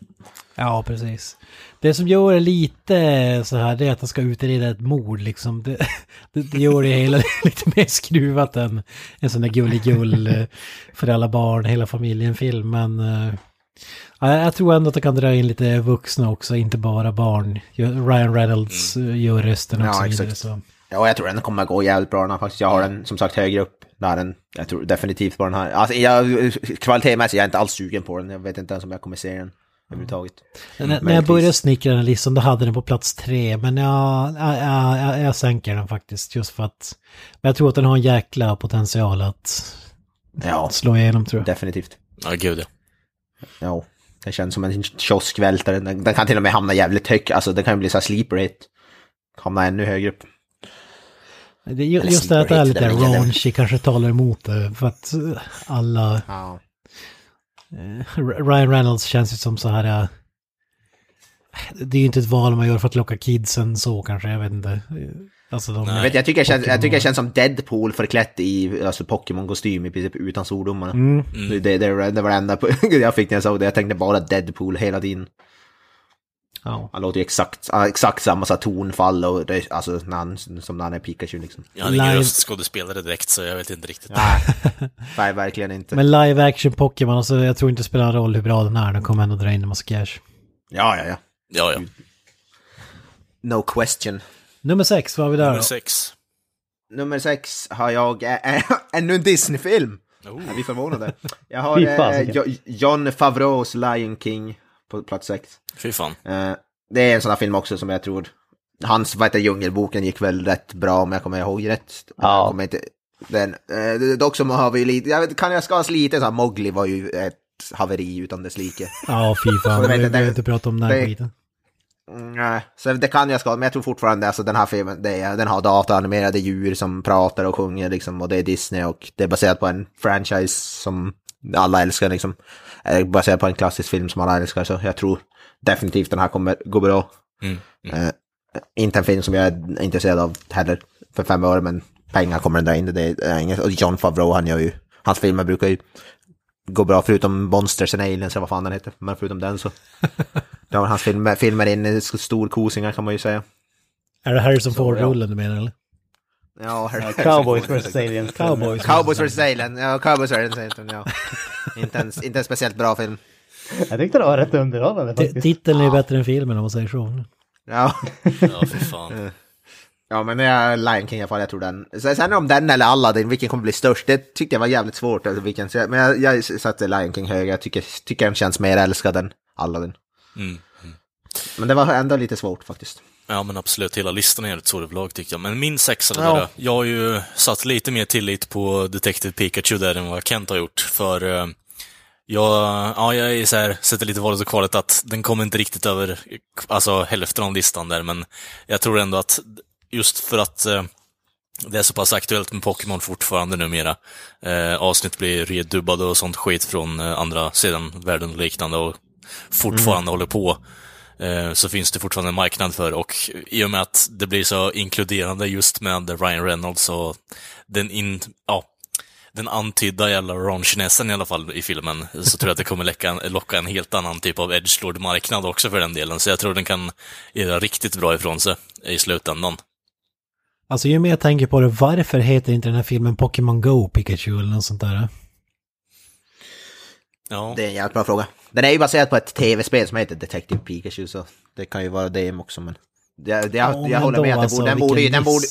Ja, precis. Det som gör det lite så här, det är att han ska utreda ett mord liksom. Det, det, det gör det hela lite mer skruvat än en sån där gulligull eh, för alla barn, hela familjen-film. Men eh, ja, jag tror ändå att det kan dra in lite vuxna också, inte bara barn. Ryan Reynolds eh, gör rösten och Ja, så vidare. exakt. Så. Ja, jag tror den kommer gå jävligt bra den här faktiskt. Jag har den som sagt högre upp. Där den, jag tror definitivt på den här. Alltså, jag, kvalitetsmässigt jag är inte alls sugen på den. Jag vet inte ens om jag kommer se den överhuvudtaget. När, när jag började snickra den listan då hade den på plats tre. Men jag, jag, jag, jag, sänker den faktiskt just för att... Men jag tror att den har en jäkla potential att Ja, slå igenom tror jag. definitivt. Ja, gud ja. Ja, det känns som en kioskvältare. Den, den kan till och med hamna jävligt högt. Alltså den kan ju bli så här sleeper hit. Hamna ännu högre upp. Det är ju- just det att det är lite raunchy kanske talar emot det. För att alla... Ja. eh, Ryan Reynolds känns ju som så här... eh, Det är ju inte ett val man gör för att locka kidsen så kanske, jag vet inte. Eh, Alltså de... Jag, vet, jag, tycker det känns, jag tycker Pokémon. känns som Deadpool förklätt i alltså, Pokémon-kostym i princip utan svordomarna. Mm. Det, det, det, det var det enda jag fick när jag såg det. Jag tänkte bara Deadpool hela tiden. Ja. Han låter ju exakt, han exakt samma så tonfall och det, alltså när han, som när han är Pikachu liksom. Jag har ingen Live- röstskådespelare direkt så jag vet inte riktigt. Nej, nej verkligen inte. Men live action Pokémon, alltså jag tror inte det spelar någon roll hur bra den är, den kommer ändå dra in en massa cash. Ja, ja, ja. Ja, ja. No question. Nummer sex, vad har vi där Nummer då? sex. Nummer sex har jag ä, ä, ännu en Disney-film. Oh. Är vi förvånade? Jag har eh, John Favreaus Lion King på plats sex. Fy fan. Eh, det är en sån här film också som jag tror, hans, vad heter Djungelboken gick väl rätt bra om jag kommer ihåg rätt. Ja. Jag kommer inte, den, eh, dock så har vi lite, jag vet, kan jag ska lite så här, Mowgli var ju ett haveri utan dess like. Ja, fy fan, Så vi behöver inte prata om den här det-. Mm, Nej, så det kan jag ska, men jag tror fortfarande alltså den här filmen, det är, den har dataanimerade djur som pratar och sjunger liksom, och det är Disney och det är baserat på en franchise som alla älskar liksom. Är baserat på en klassisk film som alla älskar, så jag tror definitivt den här kommer gå bra. Mm. Eh, inte en film som jag är intresserad av heller för fem år, men pengar kommer den dra in. Det är inget, och John Favreau, han gör ju, hans filmer brukar ju gå bra, förutom Monsters and Aliens, eller vad fan den heter. Men förutom den så, det har hans filmer, filmer in storkosingar kan man ju säga. Är det Harrison ja. Ford-rullen du menar eller? Ja, Cowboys vs Aliens. Cowboys. Cowboys vs. Alien, ja, Cowboys vs. Alien, ja. inte, en, inte en speciellt bra film. Jag tyckte det var rätt underhållande T- faktiskt. Titeln är ju bättre än filmen om man säger så. Ja. Ja, fy fan. Ja men det är Lion King i alla fall, jag tror den. Sen om den eller Aladdin, vilken kommer bli störst, det tyckte jag var jävligt svårt. Alltså, vilken, så jag- men jag, jag satte Lion King högre, jag tycker, tycker den känns mer älskad än Aladdin. Mm. Men det var ändå lite svårt faktiskt. Ja, men absolut. Hela listan är helt svår överlag tyckte jag. Men min sexa, Ja. där, jag har ju satt lite mer tillit på Detective Pikachu där än vad Kent har gjort. För eh, jag, ja, jag är så här, sätter lite valet och kvalet att den kommer inte riktigt över alltså, hälften av listan där, men jag tror ändå att just för att eh, det är så pass aktuellt med Pokémon fortfarande numera. Eh, avsnitt blir redubbade och sånt skit från eh, andra sidan världen och liknande och fortfarande håller på. Eh, så finns det fortfarande en marknad för och i och med att det blir så inkluderande just med Ryan Reynolds och den in, ja, den antydda jävla raunchynessen i alla fall i filmen, så tror jag att det kommer läcka, locka en helt annan typ av edgelord-marknad också för den delen. Så jag tror den kan göra riktigt bra ifrån sig i slutändan. Alltså ju mer jag tänker på det, varför heter inte den här filmen Pokémon Go Pikachu eller något sånt där? Ja, Det är en jävligt bra fråga. Den är ju baserad på ett tv-spel som heter Detective Pikachu, så det kan ju vara det också, men... Det, det, jag, Ja, jag håller med att alltså, den borde, ju- den borde,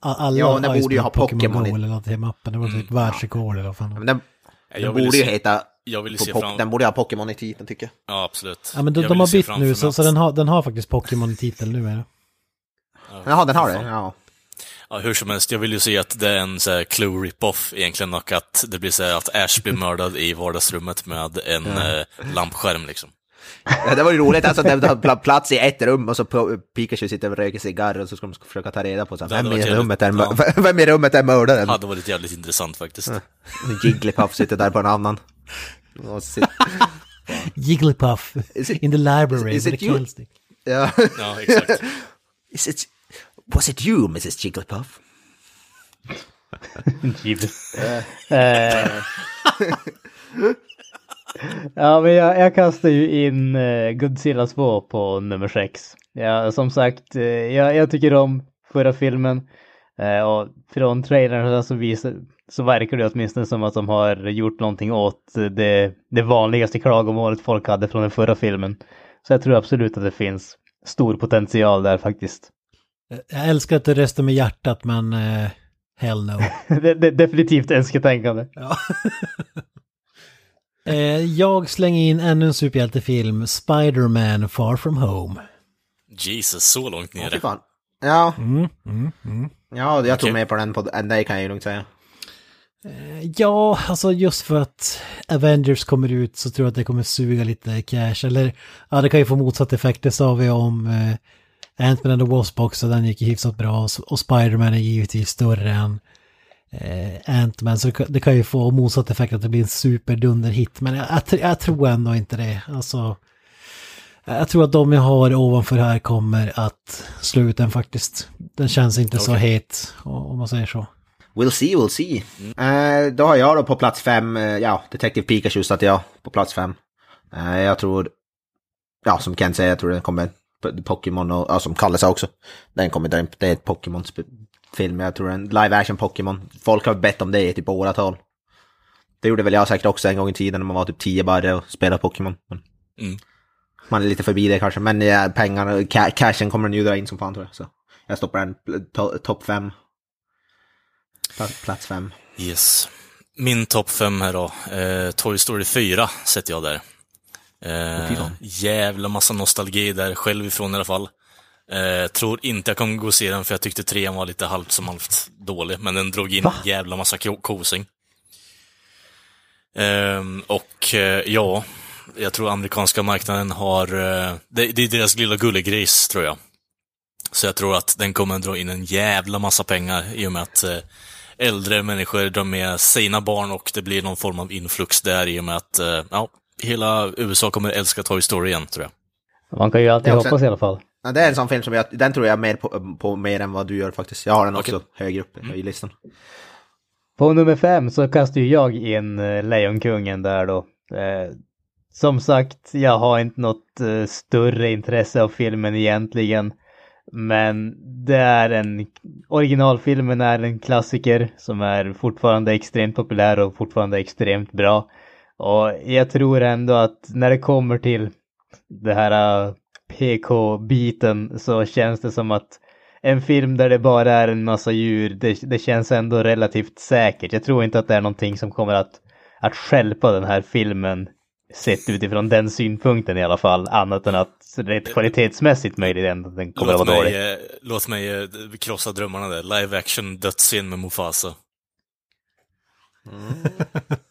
Alla Ja, den ju borde ju ha Pokémon Go eller något i mappen. Det var typ världsrekord eller vad fan. men den, jag den borde ju se, heta... jag vill se po- fram... den borde ha Pokémon i titeln tycker jag. Ja, absolut. Ja men de, Jag de har bytt nu så, så den, har, den har faktiskt Pokémon i titeln nu. Är det? Jaha, den har det? Ja. Ja, hur som helst, jag vill ju se att det är en så här clue rip-off egentligen och att det blir så här att Ash blir mördad i vardagsrummet med en eh, lampskärm liksom. Ja, det var ju roligt, alltså det var pla- plats i ett rum och så Pikachu sitter och röker cigarr och så ska de försöka ta reda på så, Det vem, i rummet är, ja. vem i rummet är mördaren. Hade varit jävligt intressant faktiskt. Jigglypuff sitter där på en annan. Och sit- Jigglypuff in the library is- is with it a you? killstick. ja. Ja, exakt. Is it, was it you, Mrs Jigglypuff? Givetvis. Eh. Ja, men jag, jag kastar ju in eh, Godzilla 2 på nummer 6. Ja, som sagt, eh, jag, jag tycker om förra filmen. Eh, och från trailern så, visar, så verkar det åtminstone som att de har gjort någonting åt det, det vanligaste klagomålet folk hade från den förra filmen. Så jag tror absolut att det finns stor potential där faktiskt. Jag älskar att du röstar med hjärtat men eh, hell no. det, det, definitivt önsketänkande. Ja. eh, jag slänger in ännu en superhjältefilm, Spider-Man Far From Home. Jesus, så långt nere. fan. Ja, Mm, mm, mm. ja, jag tog Okej. med på den, på, det kan jag ju lugnt säga. Ja, alltså just för att Avengers kommer ut så tror jag att det kommer suga lite cash. Eller ja, det kan ju få motsatt effekt. Det sa vi om eh, Ant-Man and the Wasp också, den gick ju hyfsat bra. Och Spider-Man är givetvis större än eh, Ant-Man. Så det kan, ju få motsatt effekt att det blir en superdunderhit. Men jag, jag, jag tror ändå inte det. Alltså, jag tror att de jag har ovanför här kommer att slå ut den faktiskt. Den känns inte så Okej. het, om man säger så. We'll see, we'll see. Eh, då har jag då på plats fem, eh, ja, Detective Pikachu satte jag på plats fem. Eh, jag tror, ja som Ken säger, jag tror den kommer, Pokémon och, ja som Kalle sa också, den kommer, den- det är ett Pokémon-film, jag tror en live action Pokémon. Folk har bett om det i typ åratal. Det gjorde väl jag säkert också en gång i tiden när man var typ 10 barre och spelade Pokémon. Mm. Man är lite förbi det kanske, men ja, pengarna, ca- cashen kommer ju dra in som fan tror jag. Så jag stoppar den to- topp fem. Pla- Plats fem. Yes. Min topp fem här då. Eh, Toy Story 4 sätter jag där. Eh, jävla massa nostalgi där, själv ifrån i alla fall. Eh, tror inte jag kommer gå och se den för jag tyckte trean var lite halvt som halvt dålig, men den drog in jävla massa ko- kosing. Ehm, och eh, ja, jag tror amerikanska marknaden har, eh, det, det är deras lilla gullegris tror jag. Så jag tror att den kommer dra in en jävla massa pengar i och med att eh, äldre människor drar med sina barn och det blir någon form av influx där i och med att eh, ja, hela USA kommer älska Toy Story igen tror jag. Man kan ju alltid också- hoppas i alla fall. Ja, det är en sån film som jag, den tror jag mer på, på mer än vad du gör faktiskt. Jag har den också Okej. högre upp i listan. På nummer fem så kastar ju jag in eh, Lejonkungen där då. Eh, som sagt, jag har inte något eh, större intresse av filmen egentligen. Men det är en, originalfilmen är en klassiker som är fortfarande extremt populär och fortfarande extremt bra. Och jag tror ändå att när det kommer till det här eh, PK-biten så känns det som att en film där det bara är en massa djur, det, det känns ändå relativt säkert. Jag tror inte att det är någonting som kommer att, att stjälpa den här filmen sett utifrån den synpunkten i alla fall, annat än att rent kvalitetsmässigt möjligen att den kommer att Låt vara mig, dålig. eh, låt mig eh, krossa drömmarna där. Live action dödsscen med Mufasa.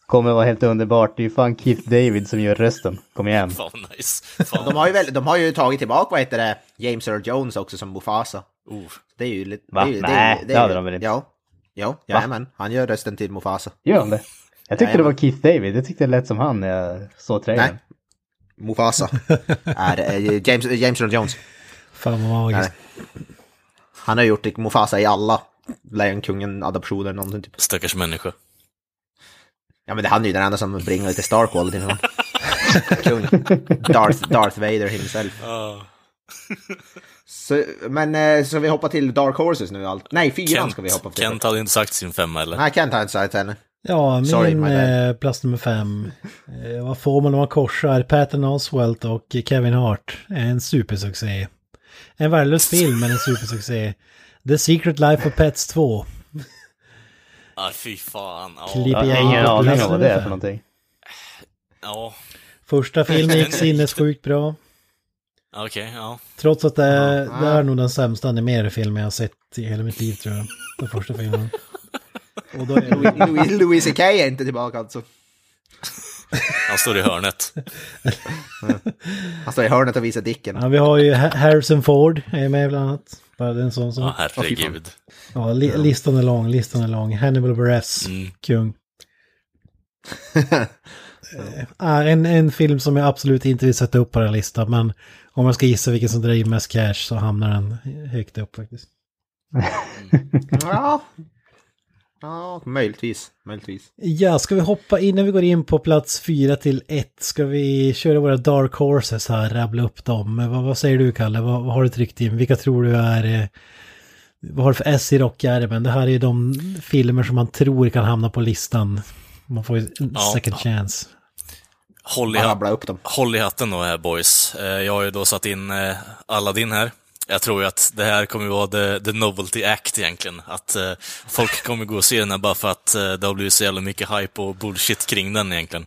Kommer att vara helt underbart. Det är ju fan Keith David som gör rösten. Kom igen. Fan nice. Fan. De har ju, väl, de har ju tagit tillbaka, vad heter det, James Earl Jones också som Mufasa. Oh. Det är ju lite... Va? Det är, Nej, är ju- det hade de väl inte? Ja. Jo, jajamän. Han gör rösten till Mufasa. Gör han det? Jag tyckte det var Keith David. Jag tyckte det lät som han när jag såg trailern. Nej. Mufasa är eh, James, James Earl Jones. Fan vad magiskt. Nej. Han har gjort Mufasa i alla Lejonkungen-adoptioner någonting typ. Stackars människa. Ja men det han är ju den enda som bringar lite star quality honom. Kung. Darth, Darth Vader himself. Så, men eh, så vi hoppar till Dark Horses nu allt. Nej, fyran ska vi hoppa till. Kent hade inte sagt sin femma eller? Nej, Kent har inte sagt henne. Ja, Sorry, min bad. eh, plats nummer fem. Eh, vad får man om man korsar Patton Oswalt och Kevin Hart? En supersuccé. En värdelös film, men en supersuccé. The Secret Life of Pets 2. Ah, fy fan. Ja. Klipp Jag har ingen aning om vad det är för någonting. Ja. Första filmen gick sinnessjukt bra. Okej, ja. Trots att det, det är nog den sämsta animerade filmen jag har sett i hela mitt liv tror jag. Den första filmen. Och då är det, Louis, Louis CK är inte tillbaka alltså. Han står i hörnet. Han står i hörnet och visar dicken. ja, vi har ju Ha- Harrison Ford är med bland annat. Bara det är en sån som... Ja, herregud. Ja, li listan är lång, listan är lång. Hannibal Buress, Mm. kung. Eh, en, en film som jag absolut inte vill sätta upp på den här listan, men om jag ska gissa vilken som drar in mest cash så hamnar den högt upp faktiskt. Ja. Ja, möjligtvis. Möjligtvis. Ja, ska vi hoppa innan vi går in på plats 4 till 1? Ska vi köra våra dark horses här, rabbla upp dem? Vad, vad säger du Kalle? Vad, vad har du tryckt in? Vilka tror du är... eh, Vad har du för S i rockärmen? Det här är ju de filmer som man tror kan hamna på listan. Man får ju en Ja. second chance. Håll i, upp dem. håll i hatten då här boys. Eh, Jag har ju då satt in eh, Aladdin här. Jag tror ju att det här kommer vara the, the novelty act egentligen. Att eh, folk kommer gå och se den här bara för att eh, det har blivit så jävla mycket hype och bullshit kring den egentligen.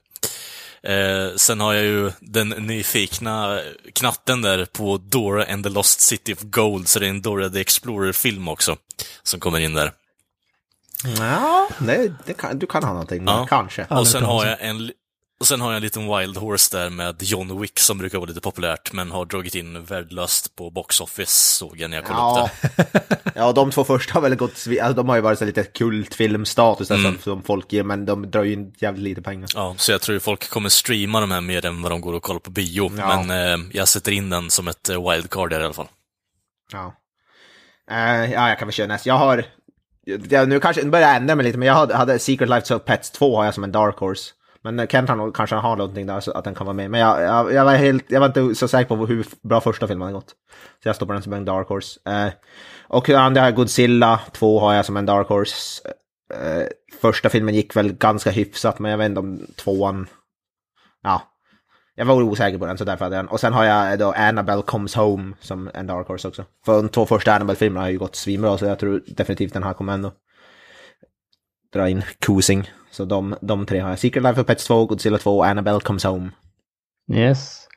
Eh, sen har jag ju den nyfikna knatten där på Dora and the Lost City of Gold, så det är en Dora the Explorer-film också, som kommer in där. Ja, det, det kan, du kan ha någonting. Ja. Kanske. Och sen har jag en och sen har jag en liten Wild Horse där med John Wick som brukar vara lite populärt, men har dragit in värdelöst på Box Office, såg jag när jag kollade Ja. upp det. ja, de två första har väl gått, alltså, de har ju varit så lite kultfilmstatus Mm. som folk ger, men de drar ju in jävligt lite pengar. Ja, så jag tror folk kommer streama de här mer än vad de går och kollar på bio. Ja. Men eh, jag sätter in den som ett eh, wildcard där i alla fall. Ja. Eh, ja, jag kan väl köra nästa. Jag har, ja, nu kanske, nu börjar jag ändra mig lite, men jag hade, hade Secret Life of Pets 2 har jag som en dark horse. Men eh, Kent har nog, kanske har någonting där så att den kan vara med. Men jag, jag, jag, var helt, jag var inte så säker på hur bra första filmen hade gått. Så jag stoppar den som en dark horse. Eh, och den andra, Godzilla 2 har jag som en dark horse. Eh, första filmen gick väl ganska hyfsat, men jag vet inte om tvåan... Ja. Jag var osäker på den, så därför hade jag den. Och sen har jag eh, då Annabelle Comes Home som en dark horse också. För de två första Annabelle-filmerna har ju gått svinbra, så jag tror definitivt den här kommer ändå dra in Kosing. Så de, de tre har jag. Secret Life of Pets 2, Godzilla 2 och Annabelle Comes Home. Yes.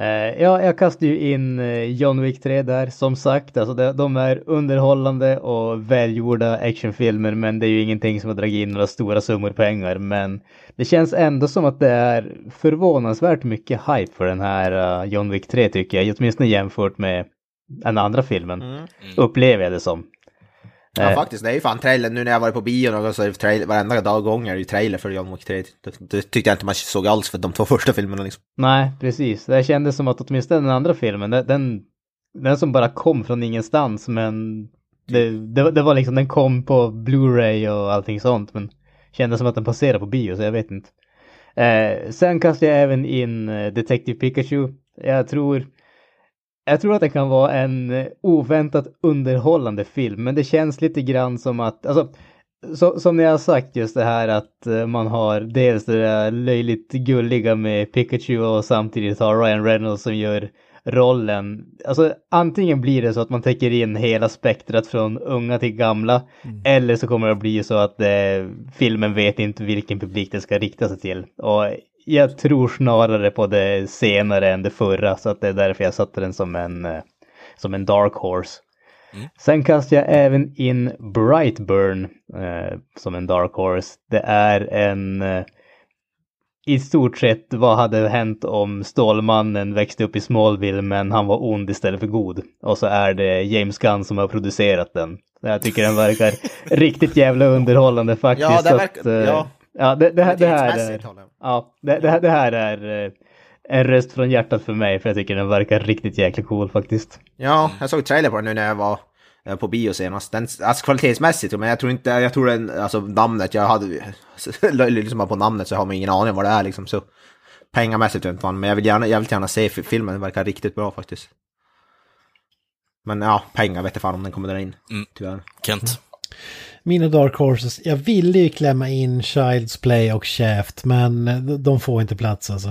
Eh, ja, jag kastar ju in eh, John Wick 3 där, som sagt. Alltså det, de är underhållande och välgjorda actionfilmer, men det är ju ingenting som har dragit in några stora summor pengar. Men det känns ändå som att det är förvånansvärt mycket hype för den här eh, John Wick 3 tycker jag, åtminstone jämfört med den andra filmen. Upplever jag det som. Ja, Eh, faktiskt. Det är ju fan trailer. Nu när jag varit på bio någon gång så är det trailer, varenda dag gång är det ju trailer för John Wick 3. Det, tyckte jag inte man såg alls för de två första filmerna liksom. Nej, precis. Det kändes som att åtminstone den andra filmen, den, den, som bara kom från ingenstans, men det, det, det var liksom, den kom på Blu-ray och allting sånt, men kändes som att den passerade på bio, så jag vet inte. Eh, sen kastade jag även in eh, Detective Pikachu. Jag tror, jag tror att det kan vara en eh, oväntat underhållande film, men det känns lite grann som att, alltså, så, som jag har sagt just det här att eh, man har dels det där löjligt gulliga med Pikachu och samtidigt har Ryan Reynolds som gör rollen. Alltså antingen blir det så att man täcker in hela spektrat från unga till gamla eller så kommer det att bli så att eh, filmen vet inte vilken publik den ska rikta sig till. Och jag tror snarare på det senare än det förra så att det är därför jag satte den som en, eh, som en dark horse. Sen kastar jag även in Brightburn eh, som en dark horse. Det är en eh, i stort sett vad hade hänt om Stålmannen växte upp i Smallville men han var ond istället för god. Och så är det James Gunn som har producerat den. Jag tycker den verkar riktigt jävla underhållande faktiskt. Ja, det verkar- att, eh, ja. Ja det, det, här, det här är... Ja, det, det, här- det här är en röst från hjärtat för mig för jag tycker den verkar riktigt jäkla cool faktiskt. Ja, jag såg trailer på den nu när jag var eh, på bio senast. Den, alltså kvalitetsmässigt, men jag tror inte, jag tror den, alltså namnet, jag hade, liksom bara på namnet så har man ingen aning vad det är liksom. Så pengamässigt vet fan, men jag vill gärna, jag vill gärna se fi- filmen, den verkar riktigt bra faktiskt. Men ja, pengar vet jag fan om den kommer dra in, Mm. tyvärr. Kent. Mina Dark Horses, jag ville ju klämma in Child's Play och Shaft, men de- får inte plats alltså.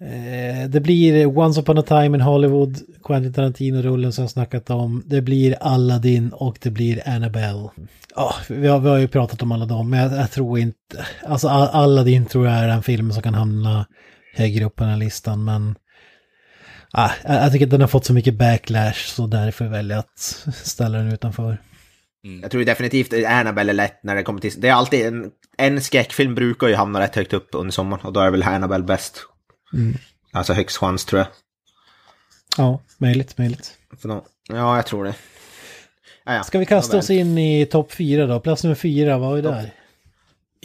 Eh, Det blir Once upon a time in Hollywood, Quentin Tarantino-rullen som jag snackat om. Det blir Aladdin och det blir Annabelle. Ja, vi, har, vi har ju pratat om alla dem, men jag, jag tror inte... Alltså Al- Aladdin tror jag är en film som kan hamna högre upp på den här listan, men... Ah, jag, jag tycker att den har fått så mycket backlash så därför väljer jag att ställa den utanför. Mm. Jag tror definitivt Annabelle är lätt när det kommer till... Det är alltid en, en skräckfilm brukar ju hamna rätt högt upp under sommaren och då är väl Annabelle bäst. Mm. Alltså högst chans tror jag. Ja, möjligt, möjligt. För då, ja, jag tror det. Ja, ja. Ska vi kasta oss in i topp fyra då? Plats nummer fyra, vad är där?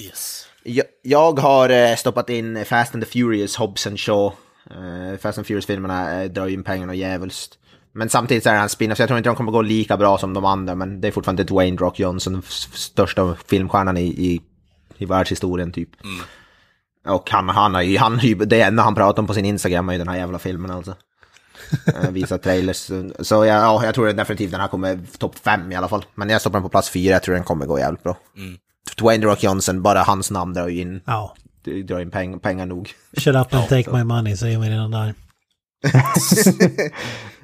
Yes. Jag, jag har eh, stoppat in Fast and the Furious, Hobbs and Shaw. Eh, Fast and Furious-filmerna eh, drar ju in pengarna jävulst. Men samtidigt så är det en spin-off, så jag tror inte de kommer gå lika bra som de andra, men det är fortfarande Dwayne Rock Johnson, den största filmstjärnan i, i, i världshistorien typ. Och han, han har ju, han, det enda han pratar om på sin Instagram är ju den här jävla filmen alltså. Eh, Visar trailers. Så- Så ja, ja, jag tror definitivt den här kommer topp fem i alla fall. Men jag stoppar den på plats fyra, jag tror den kommer gå jävligt bra. Dwayne Rock Johnson, bara hans namn drar ju in Ja, drar in peng, pengar nog. shut up and take my money säger man redan där.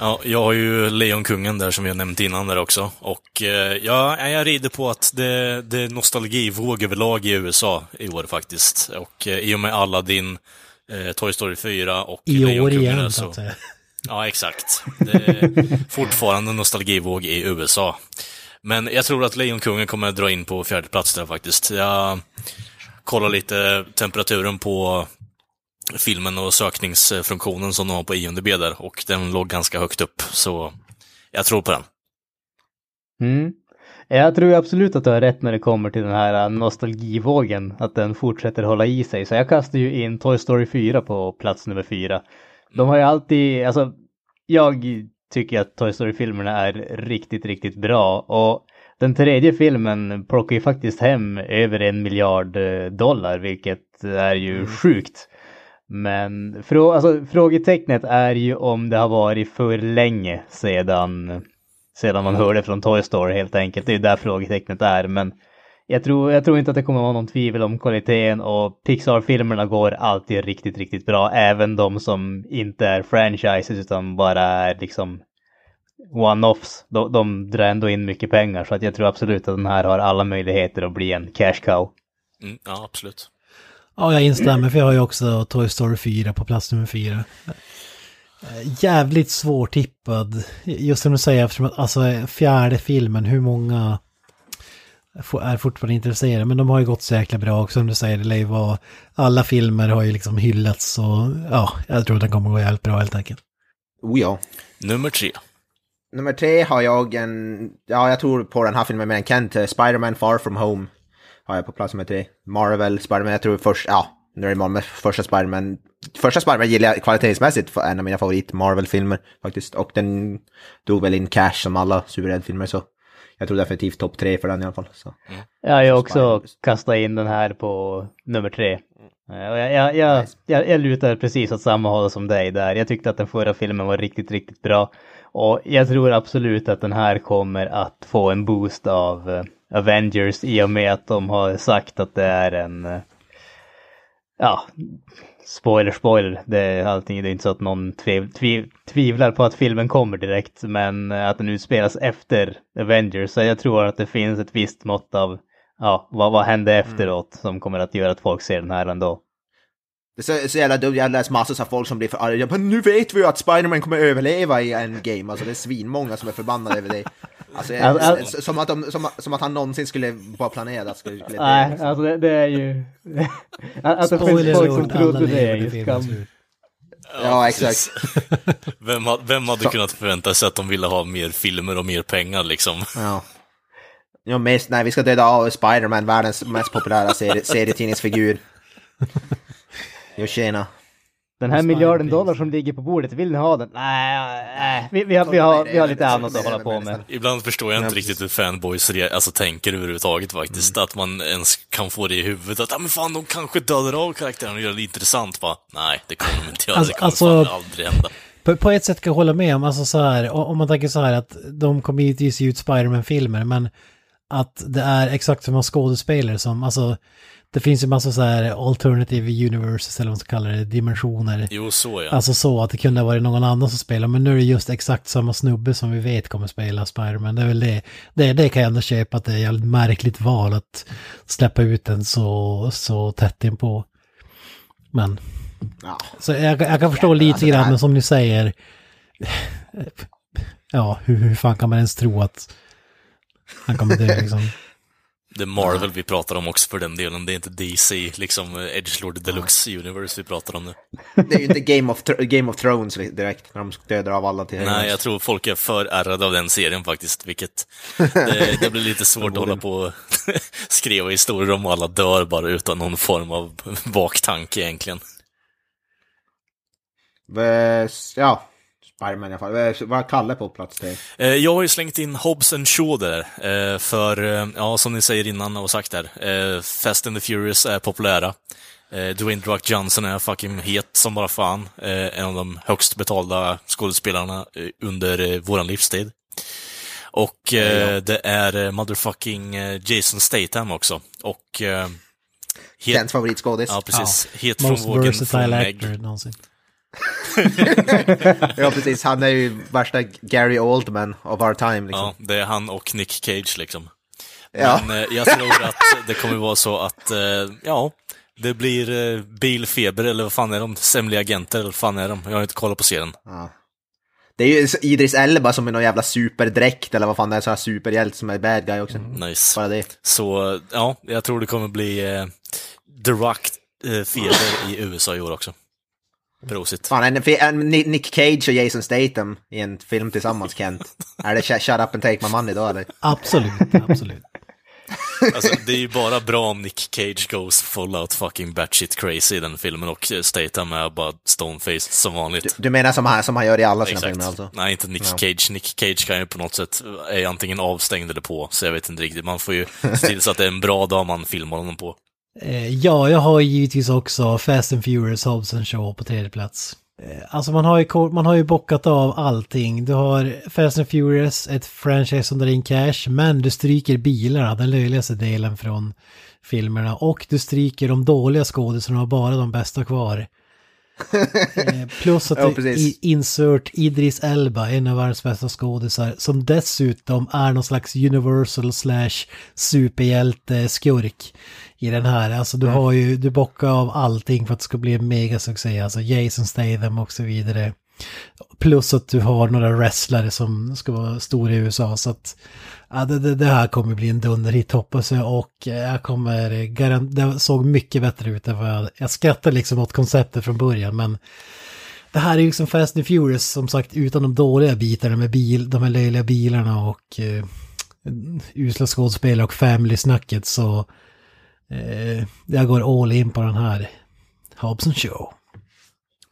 Ja, jag har ju Lejonkungen där som jag nämnt innan där också. Och eh, ja, jag rider på att det, det är nostalgivåg överlag i USA i år faktiskt. Och eh, i och med Aladdin, eh, Toy Story 4 och I år Lejonkungen igen där så att säga. Ja, exakt. Det är fortfarande nostalgivåg i USA. Men jag tror att Lejonkungen kommer dra in på fjärde plats där faktiskt. Jag kollar lite temperaturen på filmen och sökningsfunktionen som de har på IMDB där och den låg ganska högt upp, så jag tror på den. Mm. Jag tror absolut att du har rätt när det kommer till den här äh, nostalgivågen, att den fortsätter hålla i sig. Så jag kastar ju in Toy Story 4 på plats nummer 4. De har ju alltid, alltså, jag tycker att Toy Story-filmerna är riktigt, riktigt bra. Och den tredje filmen plockar ju faktiskt hem över en miljard eh, dollar, vilket är ju sjukt. Men frå, alltså, frågetecknet är ju om det har varit för länge sedan sedan man hörde från Toy Story helt enkelt. Det är ju där frågetecknet är. Men jag tror, jag tror inte att det kommer vara någon tvivel om kvaliteten och Pixar-filmerna går alltid riktigt, riktigt bra. Även de som inte är franchises utan bara är liksom one-offs. De, de drar ändå in mycket pengar så att jag tror absolut att den här har alla möjligheter att bli en cash cow. Mm, ja, absolut. Ja, jag instämmer för jag har ju också Toy Story 4 på plats nummer 4. Jävligt svårtippad, just som du säger, eftersom att alltså fjärde filmen, hur många är fortfarande intresserade, men de har ju gått så jäkla bra också, som du säger, det lär ju vara, alla filmer har ju liksom hyllats och ja, jag tror att den kommer gå jävligt bra helt enkelt. Oh ja. Nummer tre. Nummer tre har jag en, ja jag tror på den här filmen med en Kent, eh, Spider-Man Far From Home. Har jag på plats nummer tre. Marvel, Spider-Man, jag tror först, ja, nu är det Marvel, första Spider-Man. Första Spider-Man gillar jag kvalitetsmässigt, en av mina favorit Marvel-filmer faktiskt. Och den drog väl in cash som alla superhjältefilmer så. Jag tror definitivt topp tre för den i alla fall. Så. Ja, jag har också kastat in den här på nummer tre. Eh, Jag, jag, jag, jag, jag lutar precis åt samma håll som dig där. Jag tyckte att den förra filmen var riktigt, riktigt bra. Och jag tror absolut att den här kommer att få en boost av eh, Avengers i och med att de har sagt att det är en... eh, ja, spoiler, spoiler. Det är allting. Det är inte så att någon tviv, tviv, tvivlar på att filmen kommer direkt. Men eh, att den utspelas efter Avengers. Så jag tror att det finns ett visst mått av ja, vad, vad hände efteråt som kommer att göra att folk ser den här ändå. Det är så, så jävla dumt, jag har läst massor av folk som blir för arga. Men nu vet vi ju att Spider-Man kommer överleva i en game. Alltså det är svinmånga som är förbannade över det. Alltså, jag- Alltså, alltså- som, att de, som, som att han någonsin skulle vara planerad skulle, skulle Nej, alltså det, det är ju... att det finns folk som trodde det är ju skam. Ja, exakt. Vem, vem hade kunnat förvänta sig att de ville ha mer filmer och mer pengar liksom? Ja. Ja, mest, nej, vi ska döda av Spider-Man, världens mest populära serie, serietidningsfigur. Jo, tjena. Den här miljarden dollar som ligger på bordet, vill ni ha den? Nej, nej vi, vi, har, vi, har, vi har lite annat att hålla på med. Ibland förstår jag inte riktigt hur fanboys alltså, tänker överhuvudtaget faktiskt. Att man ens kan få det i huvudet att ah, men fan, de kanske dödar av karaktären och gör det intressant. Va? Nej, det kommer de inte göra. Alltså- det kommer alltså- fan aldrig hända. På, på ett sätt kan jag hålla med om, alltså så här, om man tänker så här att de kommer givetvis ge ut Spider-Man-filmer, men att det är exakt samma skådespelare som, alltså, det finns ju massa så här alternative universes, eller vad man ska kalla det, dimensioner. Jo, så ja. Alltså så att det kunde ha varit någon annan som spelar, men nu är det just exakt samma snubbe som vi vet kommer spela Spider-Man. Det är väl det, det, det kan jag ändå köpa att det är ett märkligt val att släppa ut den så, så tätt inpå. Men, Ja. så jag, jag kan förstå Ja, lite alltså grann, här- men som ni säger, ja, hur, hur fan kan man ens tro att han kommer dö liksom? Det är Marvel vi pratar om också för den delen. Det är inte DC, liksom eh, Edgelord Deluxe Universe vi pratar om nu. Det är ju inte Game of, Game of Thrones direkt, när de dödar av alla till Nej, jag tror folk är för ärrade av den serien faktiskt, vilket det, det blir lite svårt att hålla på och skriva historier om alla dör bara utan någon form av baktanke egentligen. Eh, Ja, Spiderman i alla fall. Eh, Vad är Kalle på plats till? Eh, Jag har ju slängt in Hobbs and Shaw där, eh, för, ja, som ni säger innan och sagt där, Fast and the Furious är populära. Dwayne Rock Johnson är fucking het som bara fan. En av de högst betalda skådespelarna under våran livstid. Och det är motherfucking Jason Statham också. Och... Het, favoritskådis. ja, precis. Het Most från vågen från versatile Meg. actor någonsin. Ja, precis. Han är ju värsta Gary Oldman of our time. Liksom. Ja, det är han och Nick Cage liksom. Ja. Men eh, jag tror att det kommer vara så att, eh, ja, det blir eh, bilfeber eller vad fan är de? Semliga agenter eller vad fan är de? Jag har inte kollat på serien. Det är ju Idris Elba som är någon jävla superdräkt eller vad fan det är, sån här superhjälte som är bad guy också. Nice. Bara det. Så, ja, jag tror det kommer bli eh, The Rock eh, i USA i år också. Prosit. Fan, en, en Nick Cage och Jason Statham i en film tillsammans, Kent. är det shut up and take my money då eller? Absolut, absolut. Alltså, det är ju bara bra om Nick Cage goes full out fucking batshit crazy i den filmen och Statham är bara stoneface som vanligt. Du menar som han, som han gör i alla sina Exakt. filmer alltså? Nej, inte Nick Ja. Cage. Nick Cage kan ju på något sätt, är antingen avstängd eller på, så jag vet inte riktigt. Man får ju se till så att det är en bra dag man filmar honom på. Eh, ja, jag har givetvis också Fast and Furious Hobbs and Shaw på tredje plats. Eh, alltså man har, ju, man har ju bockat av allting. Du har Fast and Furious, ett franchise som drar in cash, men du stryker bilarna, den löjligaste delen från filmerna. Och du stryker de dåliga skådisarna och bara de bästa kvar. Eh, Plus att Ja, du i- insert Idris Elba, en av världens bästa skådisar, som dessutom är någon slags universal slash superhjälte-skurk i den här. Alltså du har ju, du bockar av allting för att det ska bli en megasuccé. Alltså Jason Statham och så vidare. Plus att du har några wrestlare som ska vara stora i USA. Så att ja, det, det, här kommer bli en dunderhit hoppas jag. Och jag kommer garant, det såg mycket bättre ut än vad jag... Jag skrattade liksom åt konceptet från början men det här är ju liksom Fast and Furious som sagt utan de dåliga bitarna med bil, de här löjliga bilarna och eh, usla skådespelare och family-snacket så eh, jag går all in på den här Hobbs and Show.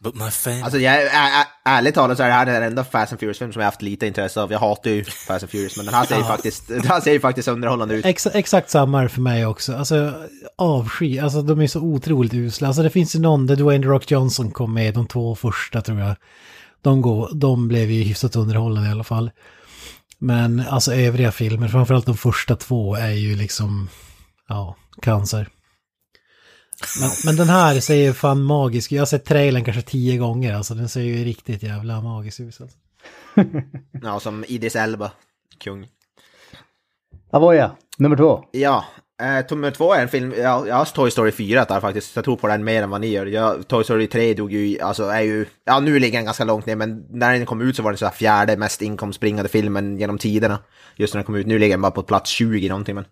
But my fan... Alltså jag, ä, ä, ärligt talat så är det här den enda Fast and Furious-film som jag haft lite intresse av. Jag hatar ju Fast and Furious, men den här ser ju faktiskt, den här ser ju faktiskt underhållande ut. Exa, exakt samma är för mig också. Alltså avsky, alltså de är så otroligt usla. Alltså det finns ju någon där Dwayne The Rock Johnson kom med, de två första tror jag. De, går, de blev ju hyfsat underhållande i alla fall. Men alltså övriga filmer, framförallt de första två, är ju liksom, ja, cancer. Men, men den här ser ju fan magisk Jag har sett trailern kanske tio gånger, alltså den ser ju riktigt jävla magisk ut. Alltså. Ja, som Idris Elba, kung. Avoya, nummer två. Ja, eh, nummer två är en film, ja, jag har Toy Story 4 där faktiskt. Jag tror på den mer än vad ni gör. Jag, Toy Story 3 dog ju, alltså är ju, ja nu ligger den ganska långt ner, men när den kom ut så var den så här fjärde mest inkomstbringande filmen genom tiderna. Just när den kom ut, nu ligger den bara på plats 20 någonting men.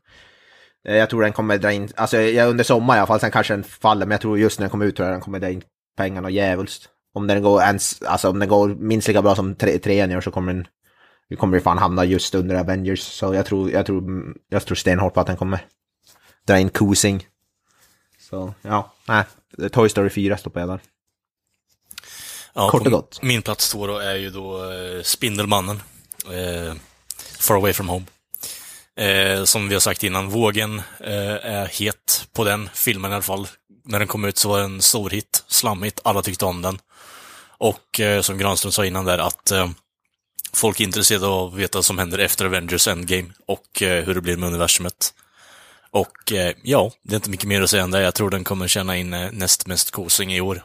Eh, Jag tror den kommer dra in, alltså jag, under sommaren i alla fall, sen kanske den faller, men jag tror just när den kommer ut tror jag den kommer dra in pengarna djävulskt. Om den går ens, alltså om den går minst lika bra som tre, trean gör så kommer den, vi kommer ju fan hamna just under Avengers. Så jag tror, jag tror, jag tror stenhårt på att den kommer dra in Kosing. Så ja, nej, Toy Story 4 stoppar jag där. Ja, Kort och på gott. Min plats två då är ju då eh, Spindelmannen. Eh, Far Away From Home. Eh, som vi har sagt innan, vågen eh, är het på den filmen i alla fall. När den kom ut så var den en stor hit, slammigt, alla tyckte om den. Och eh, som Granström sa innan där, att eh, folk är intresserade av att veta vad som händer efter Avengers Endgame och eh, hur det blir med universumet. Och eh, ja, det är inte mycket mer att säga än det. Jag tror den kommer tjäna in eh, näst mest kosing i år.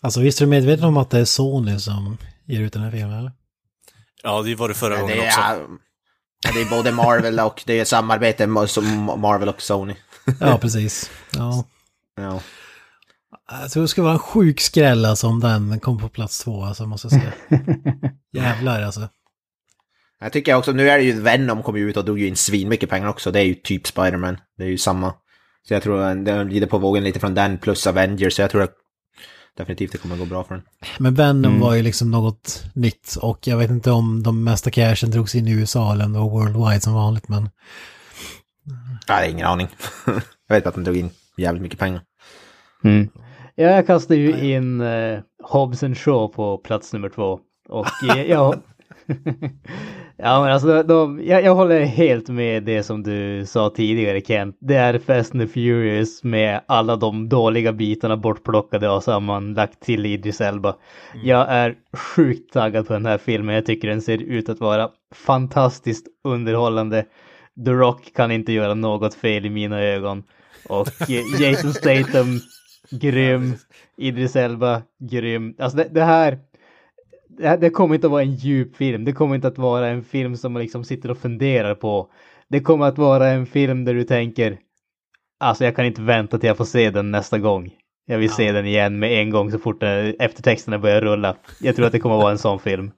Alltså visst är du medveten om att det är Sony som ger ut den här filmen eller? Ja, det var det förra Men gången det, också. är, ja, det är både Marvel och det är ett samarbete som Marvel och Sony. Ja, precis. Ja. Ja. Alltså det skulle vara en sjuk skräll alltså om den kom på plats två, alltså måste jag säga. Jävlar alltså. Jag tycker också, nu är det ju Venom kom ju ut och drog ju in svin mycket pengar också. Det är ju typ Spider-Man. Det är ju samma. Så jag tror det lider på vågen lite från den plus Avengers. Så jag tror att definitivt det kommer att gå bra för den. Men Venom var ju liksom något nytt och jag vet inte om de mesta cashen drogs in i USA eller om det var worldwide som vanligt men... Jag har ingen aning. jag vet bara att de drog in jävligt mycket pengar. Mm. Ja, jag kastade ju in eh, Hobbs and Shaw på plats nummer två. Och eh, ja, men alltså de, jag, jag håller helt med det som du sa tidigare Kent. Det är Fast and the Furious med alla de dåliga bitarna bortplockade och sammanlagt till Idris Elba. Jag är sjukt taggad på den här filmen. Jag tycker den ser ut att vara fantastiskt underhållande. The Rock kan inte göra något fel i mina ögon. Och eh, Jason Statham, grym. Idris Elba, grym. Alltså det, det här det, kommer inte att vara en djup film. Det kommer inte att vara en film som man liksom sitter och funderar på. Det kommer att vara en film där du tänker Alltså jag kan inte vänta till jag får se den nästa gång. Jag vill se den igen med en gång så fort eh, eftertexterna börjar rulla. Jag tror att det kommer att vara en sån film.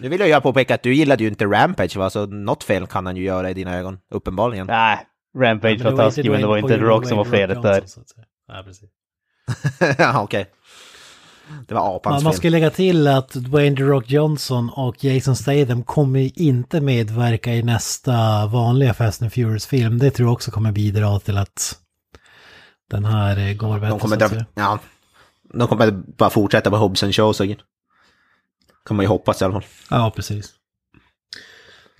Nu vill jag påpeka att du gillade ju inte Rampage va? Så något fel kan han ju göra i dina ögon. Uppenbarligen. Nej, Rampage var taskig men det var inte Rock som var felet där. Ja, precis. Ja, okej. Det var Man, apans man fel. ska lägga till att Dwayne The Rock Johnson och Jason Statham kommer inte medverka i nästa vanliga Fast and Furious-film. Det tror jag också kommer bidra till att den här eh, går bättre. De kommer, dra, ja, de kommer bara fortsätta på Hobson Show så kan man ju hoppas i alla fall. Ja, precis.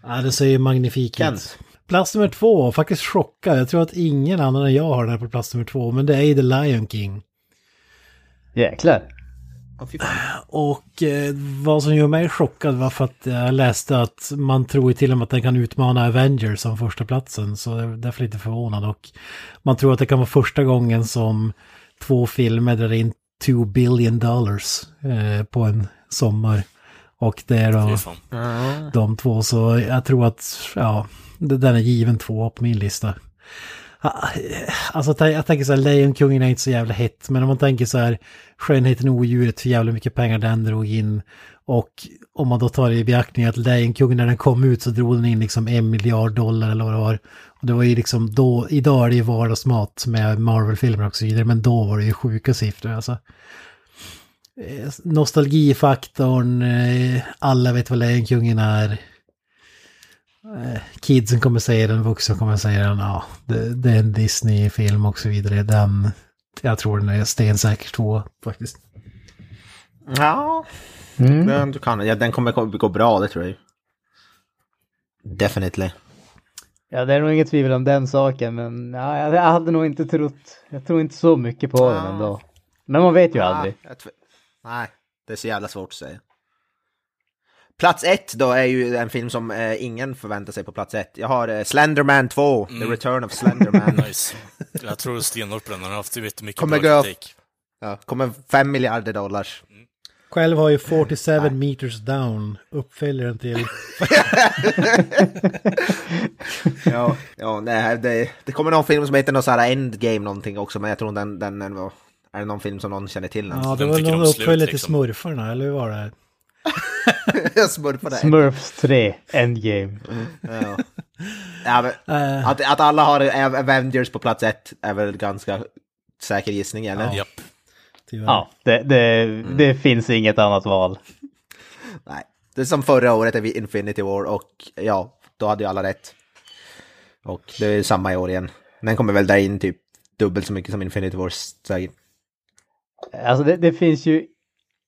Ja, det ser ju magnifik ut. Plats nummer två, faktiskt chockad. Jag tror att ingen annan än jag har den här på plats nummer två, men det är ju The Lion King. Jäklar. Och eh, vad som gör mig chockad var för att jag läste att man tror ju till och med att den kan utmana Avengers som första platsen Så jag är därför lite förvånad. Och man tror att det kan vara första gången som två filmer drar in 2 billion dollars eh, på en sommar. Och det är då de två. Så jag tror att, ja, det- den är given två på min lista. Ah, alltså jag tänker så här, Lejonkungen är inte så jävla hett, men om man tänker så här, Skönheten och odjuret, hur jävla mycket pengar den drog in. Och om man då tar i beaktning att Lejonkungen när den kom ut så drog den in liksom en miljard dollar eller vad det var. Och det var ju liksom då, idag är det ju vardagsmat med Marvel-filmer och så vidare, men då var det ju sjuka siffror alltså. Eh, nostalgifaktorn, eh, alla vet vad Lejonkungen är. Eh, Kidsen kommer säga den, vuxna kommer säga den, ja, det, det är en Disney-film och så vidare. Den, jag tror den är stensäker två faktiskt. Ja, Mm. den, du kan, ja, den kommer gå bra, det tror jag. Definitely. Ja, det är nog inget tvivel om den saken, men ja, jag hade nog inte trott, jag tror inte så mycket på den ändå. Men man vet ju aldrig. Ja, jag tv- Nej, det är så jävla svårt att säga. Plats ett då är ju en film som eh, ingen förväntar sig på plats ett. Jag har eh, Slenderman 2, The Return of Slenderman. Nice. Jag tror stenhårt på den. Han har haft jättemycket Kommer bra kritik. ja, kommer fem miljarder dollars. Själv har ju 47 meters down, uppföljaren till... ja, ja nej, det, det kommer någon film som heter någon sån här Endgame någonting också, men jag tror den, den, den var... Är det någon film som någon känner till? Ja, det var någon uppföljare till liksom? Smurfarna, eller hur var det? Jag smurfar det. Smurfs 3, Endgame. Ja. Ja, men, Eh, att, att alla har Avengers på plats ett är väl ganska säker gissning, eller? Japp. tyvärr. Ja, det, det, det finns inget annat val. Nej. Det är som förra året är vi Infinity War och ja, då hade ju alla rätt. Och det är samma i år igen. Den kommer väl dra in typ dubbelt så mycket som Infinity War. Alltså det, det finns ju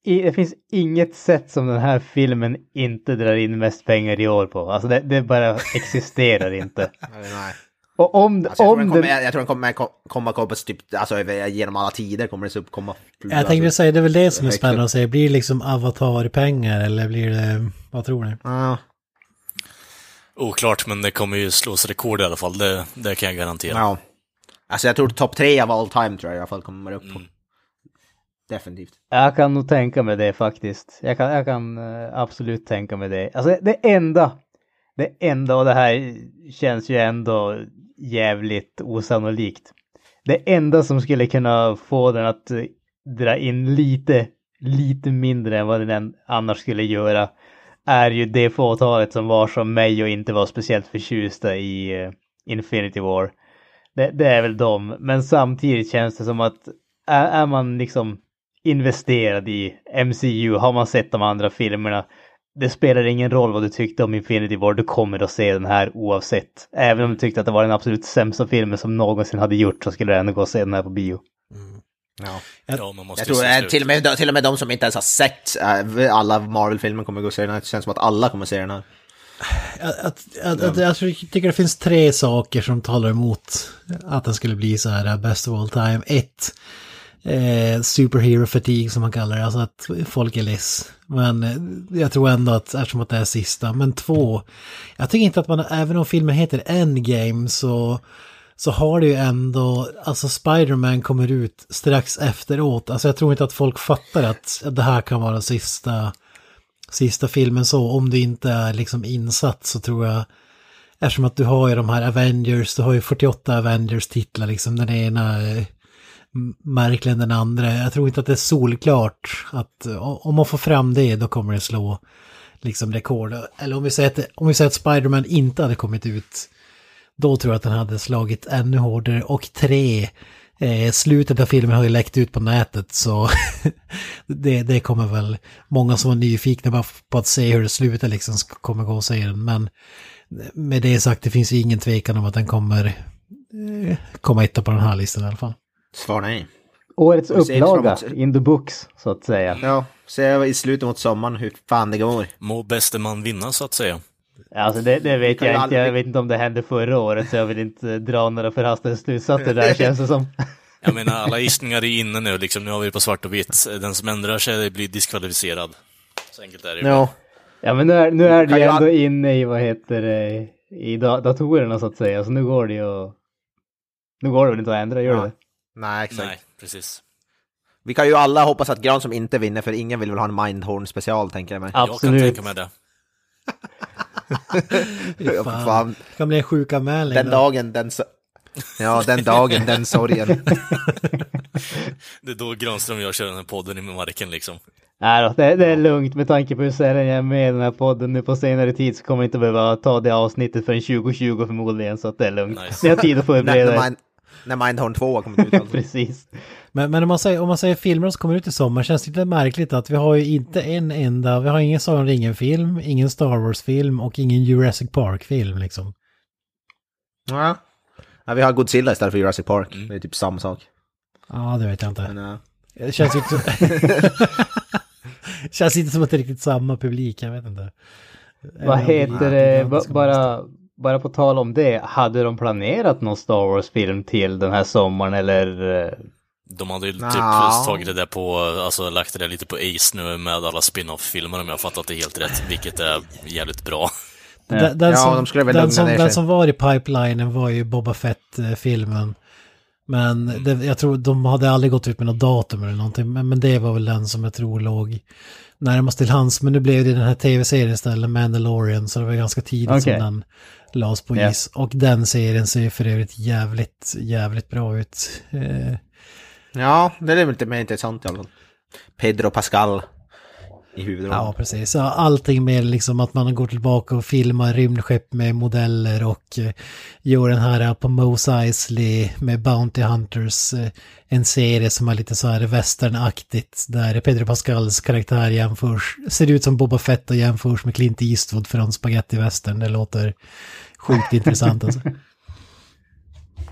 i, det finns inget sätt som den här filmen inte drar in mest pengar i år på. Alltså det, det bara existerar inte. Nej. Och om, Alltså, jag, tror om den kommer, den... jag tror den kommer ko- komma komma typ, alltså genom alla tider kommer det så uppkomma. Jag tänkte säga, det är väl det som är spännande att säga. Blir det liksom avatar-pengar eller blir det... Vad tror ni? Ja. Oklart, men det kommer ju slås rekord i alla fall. Det, det kan jag garantera. ja. Alltså jag tror topp tre av all time tror jag i alla fall kommer upp på. Mm. Definitivt. Jag kan nog tänka mig det faktiskt. Jag kan, jag kan eh, absolut tänka mig det. Alltså det enda, det enda, och det här känns ju ändå jävligt osannolikt. Det enda som skulle kunna få den att eh, dra in lite, lite mindre än vad den annars skulle göra är ju det fåtalet som var som mig och inte var speciellt förtjusta i eh, Infinity War. Det, det, är väl dem, men samtidigt känns det som att är, är man liksom investerad i MCU, har man sett de andra filmerna, det spelar ingen roll vad du tyckte om Infinity War, du kommer att se den här oavsett. Även om du tyckte att det var den absolut sämsta filmen som någonsin hade gjort så skulle du ändå gå och se den här på bio. Mm. Ja. Ja, man måste Jag tror till och, med, till och med de som inte ens har sett eh, alla Marvel-filmer kommer gå och se den här. Det känns som att alla kommer se den här. Att, att, att, att, jag tycker det finns tre saker som talar emot att den skulle bli så här uh, best of all time. Ett, eh, superhero fatigue som man kallar det, alltså att folk är less. Men eh, jag tror ändå att, eftersom att det är sista. Men två, jag tycker inte att man, även om filmen heter Endgame så, så har det ju ändå, alltså Spider-Man kommer ut strax efteråt. Alltså jag tror inte att folk fattar att det här kan vara sista sista filmen så, om du inte är liksom insatt så tror jag, eftersom att du har ju de här Avengers, du har ju 48 Avengers-titlar liksom, den ena eh, eh, märkligare än den andra. Jag tror inte att det är solklart att om man får fram det då kommer det slå liksom rekord. Eller om vi säger att, om vi säger att Spider-Man inte hade kommit ut, då tror jag att den hade slagit ännu hårdare. Och tre, Eh, slutet av filmen har ju läckt ut på nätet så det, det kommer väl många som var nyfikna bara på att se hur det slutar liksom kommer gå och se den. Men med det sagt, det finns ju ingen tvekan om att den kommer eh, komma etta på den här listan i alla fall. Svar nej. Årets upplaga, in the books, så att säga. Ja, se i slutet mot sommaren hur fan det går. Må bäste man vinna, så att säga. Alltså det, det vet ju jag inte. Jag vet inte om det hände förra året så jag vill inte dra några förhastade slutsatser där känns det som. Jag menar, alla gissningar är inne nu, liksom. Nu har vi på svart och vitt. Den som ändrar sig blir diskvalificerad. Så enkelt är det ju. Ja. Ja men nu är, nu är det ju ändå inne i vad heter det, i da datorerna så att säga. Så nu går det ju att... Nu går det väl inte att ändra, gör Ja. det? Nej, exakt. Nej, precis. Vi kan ju alla hoppas att Gran som inte vinner, för ingen vill väl ha en Mindhorn special, tänker jag mig. Jag kan Absolut. tänka mig det. Fan. fan. Det kan bli en sjukanmälning. Den då. dagen, den so Ja, den dagen, den sorgen. Det är då Granström och jag kör den här podden i marken, liksom. Nej då, det, det är lugnt med tanke på hur sällan jag är med i den här podden nu på senare tid så kommer jag inte behöva ta det avsnittet förrän 2020 förmodligen så att det är lugnt. Nice. Ni har tid att när, förbereda er. Mind, när Mindhorn 2 har kommit ut. Alltså. Precis. Men, men om, man säger, om man säger filmer som kommer ut i sommar känns det lite märkligt att vi har ju inte en enda, vi har ingen Sagan om ringen-film, ingen Star Wars-film och ingen Jurassic Park-film liksom. Ja. ja. Vi har Godzilla istället för Jurassic Park. Det är typ samma sak. Ja, det vet jag inte. Men, uh, Det känns inte... känns inte som att det är riktigt samma publik, jag vet inte. Vad heter det, bara, bara på tal om det, hade de planerat någon Star Wars-film till den här sommaren eller? eh, De hade ju typ Nja. tagit det där på, alltså lagt det där lite på Ace nu med alla spin-off-filmer om jag har fattat det helt rätt, vilket är jävligt bra. Den, den, Ja, som, de skulle väl den, som, den som var i pipelinen var ju Boba Fett-filmen. Men det, jag tror de hade aldrig gått ut med något datum eller någonting. Men, men det var väl den som jag tror låg närmast till hands. Men nu blev det den här tv-serien istället, Mandalorian. Så det var ganska tidigt Okej. som den lades på Ja. is. Och den serien ser för övrigt jävligt, jävligt bra ut. Eh, ja, det är väl lite mer intressant i alla fall. Pedro Pascal i huvudrollen. Ja, precis. Så allting med liksom att man går tillbaka och filmar rymdskepp med modeller och eh, gör den här eh, på Mos Eisley med Bounty Hunters. Eh, en serie som är lite så här westernaktigt där Pedro Pascals karaktär jämförs, ser ut som Boba Fett och jämförs med Clint Eastwood från Spaghetti Western. Det låter sjukt intressant alltså.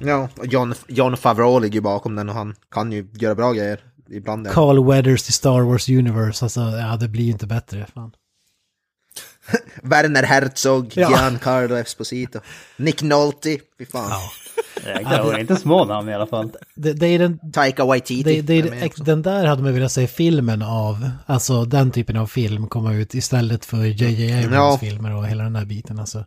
Ja, och John, John Favreau ligger ju bakom den och han kan ju göra bra grejer ibland. Ja. Carl Weathers till Star Wars Universe, alltså ja det blir ju inte bättre. Fan. Werner Herzog, Ja. Giancarlo Esposito, Nick Nolte, fy fan. Det var inte små namn i alla fall. Det, det är den Taika Waititi. Det, det, är den där hade man velat se filmen av, alltså den typen av film komma ut istället för J.J. Abrams Ja. filmer och hela den där biten alltså.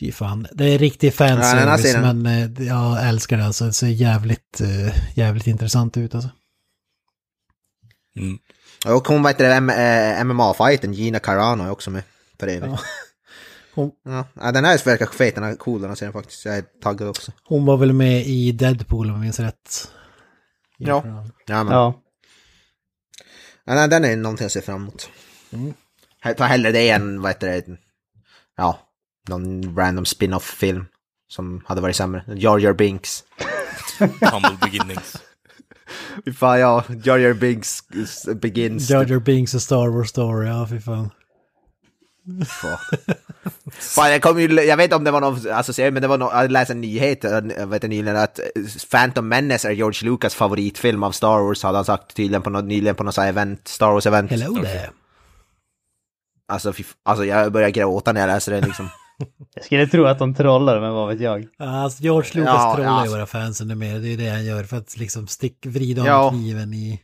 Fy fan, det är riktig Ja, den här fanservice scenen. men eh, jag älskar det alltså, det ser jävligt, eh, jävligt intressant ut alltså. Mm. Och hon, vad heter det, M- eh, MMA-fighten, Gina Carano är också med för övrigt. Ja. Hon, Ja. Ja, den här verkar fet, den är cool den här serien faktiskt. Jag är taggad också. hon var väl med i Deadpool om jag minns rätt. Ja. Ja, men, Ja. ja. nej, den är någonting jag ser fram emot. Ta hellre det än, vad heter det, ja, någon random spin-off-film som hade varit sämre. Jar Jar Binks. Humble beginnings. Fy fan, ja, Jar Jar Binks begins. Jar Jar Binks och Star Wars Story, ja fy fan. Fan, jag, kom ju, jag vet inte om det var någon associerad, men det var någon, jag läste en nyhet jag vet inte, nyligen att Phantom Menace är George Lucas favoritfilm av Star Wars, hade han sagt tydligen på något, nyligen på något event, Star Wars-event. Hello there. Alltså, fy, alltså jag börjar gråta när jag läser det liksom. Jag skulle tro att de trollar, men vad vet jag. Ja, Alltså George Lucas Ja, trollar ju våra fans ännu mer. Det är det han gör för att liksom stick, vrida om Ja. kniven i,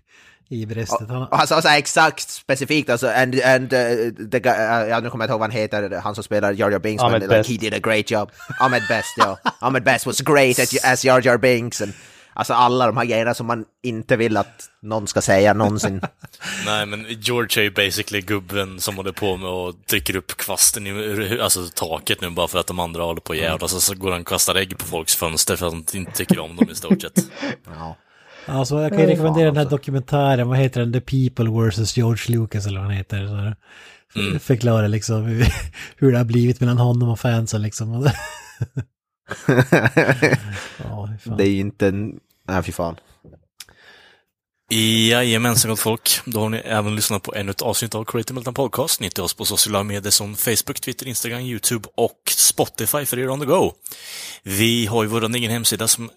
i bröstet. Han, sa så här exakt specifikt alltså, and, and uh, the guy, uh, ja, nu kommer jag inte ihåg vad han heter, han som spelar Jar Jar Binks, Ahmed men like, he did a great job. Ahmed Best, ja. Ahmed Best was great at, as Jar Jar Binks. And, alltså alla de här grejerna som man inte vill att någon ska säga någonsin. Nej, men George är ju basically gubben som håller på med och trycker upp kvasten i alltså, taket nu bara för att de andra håller på att jävlas. Och så går han och kastar ägg på folks fönster för att han inte tycker om dem i stort sett. Ja. alltså, jag kan ju rekommendera den här alltså. dokumentären, vad heter den? The People vs. George Lucas eller vad han heter. Så. Mm. Förklara liksom hur, hur det har blivit mellan honom och fansen liksom. ja, det är ju inte en... Nej, fy fan. Jajamensan gott folk. Då har ni även lyssnat på ännu ett avsnitt av Creative Meltdown Podcast. Ni hittar oss på sociala medier som Facebook, Twitter, Instagram, YouTube och Spotify för er on the go. Vi har ju vår egen hemsida som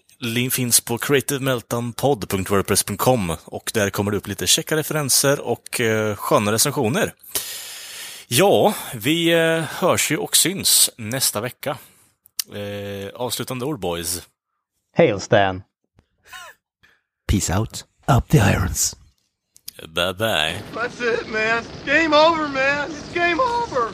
finns på creativemeltdownpod.wordpress.com och där kommer det upp lite checka referenser och eh, sköna recensioner. Ja, vi eh, hörs ju och syns nästa vecka. Eh, avslutande ord boys. Hail Stan! Peace out. Up the irons. Bye bye. That's it, man. Game over, man. It's game over.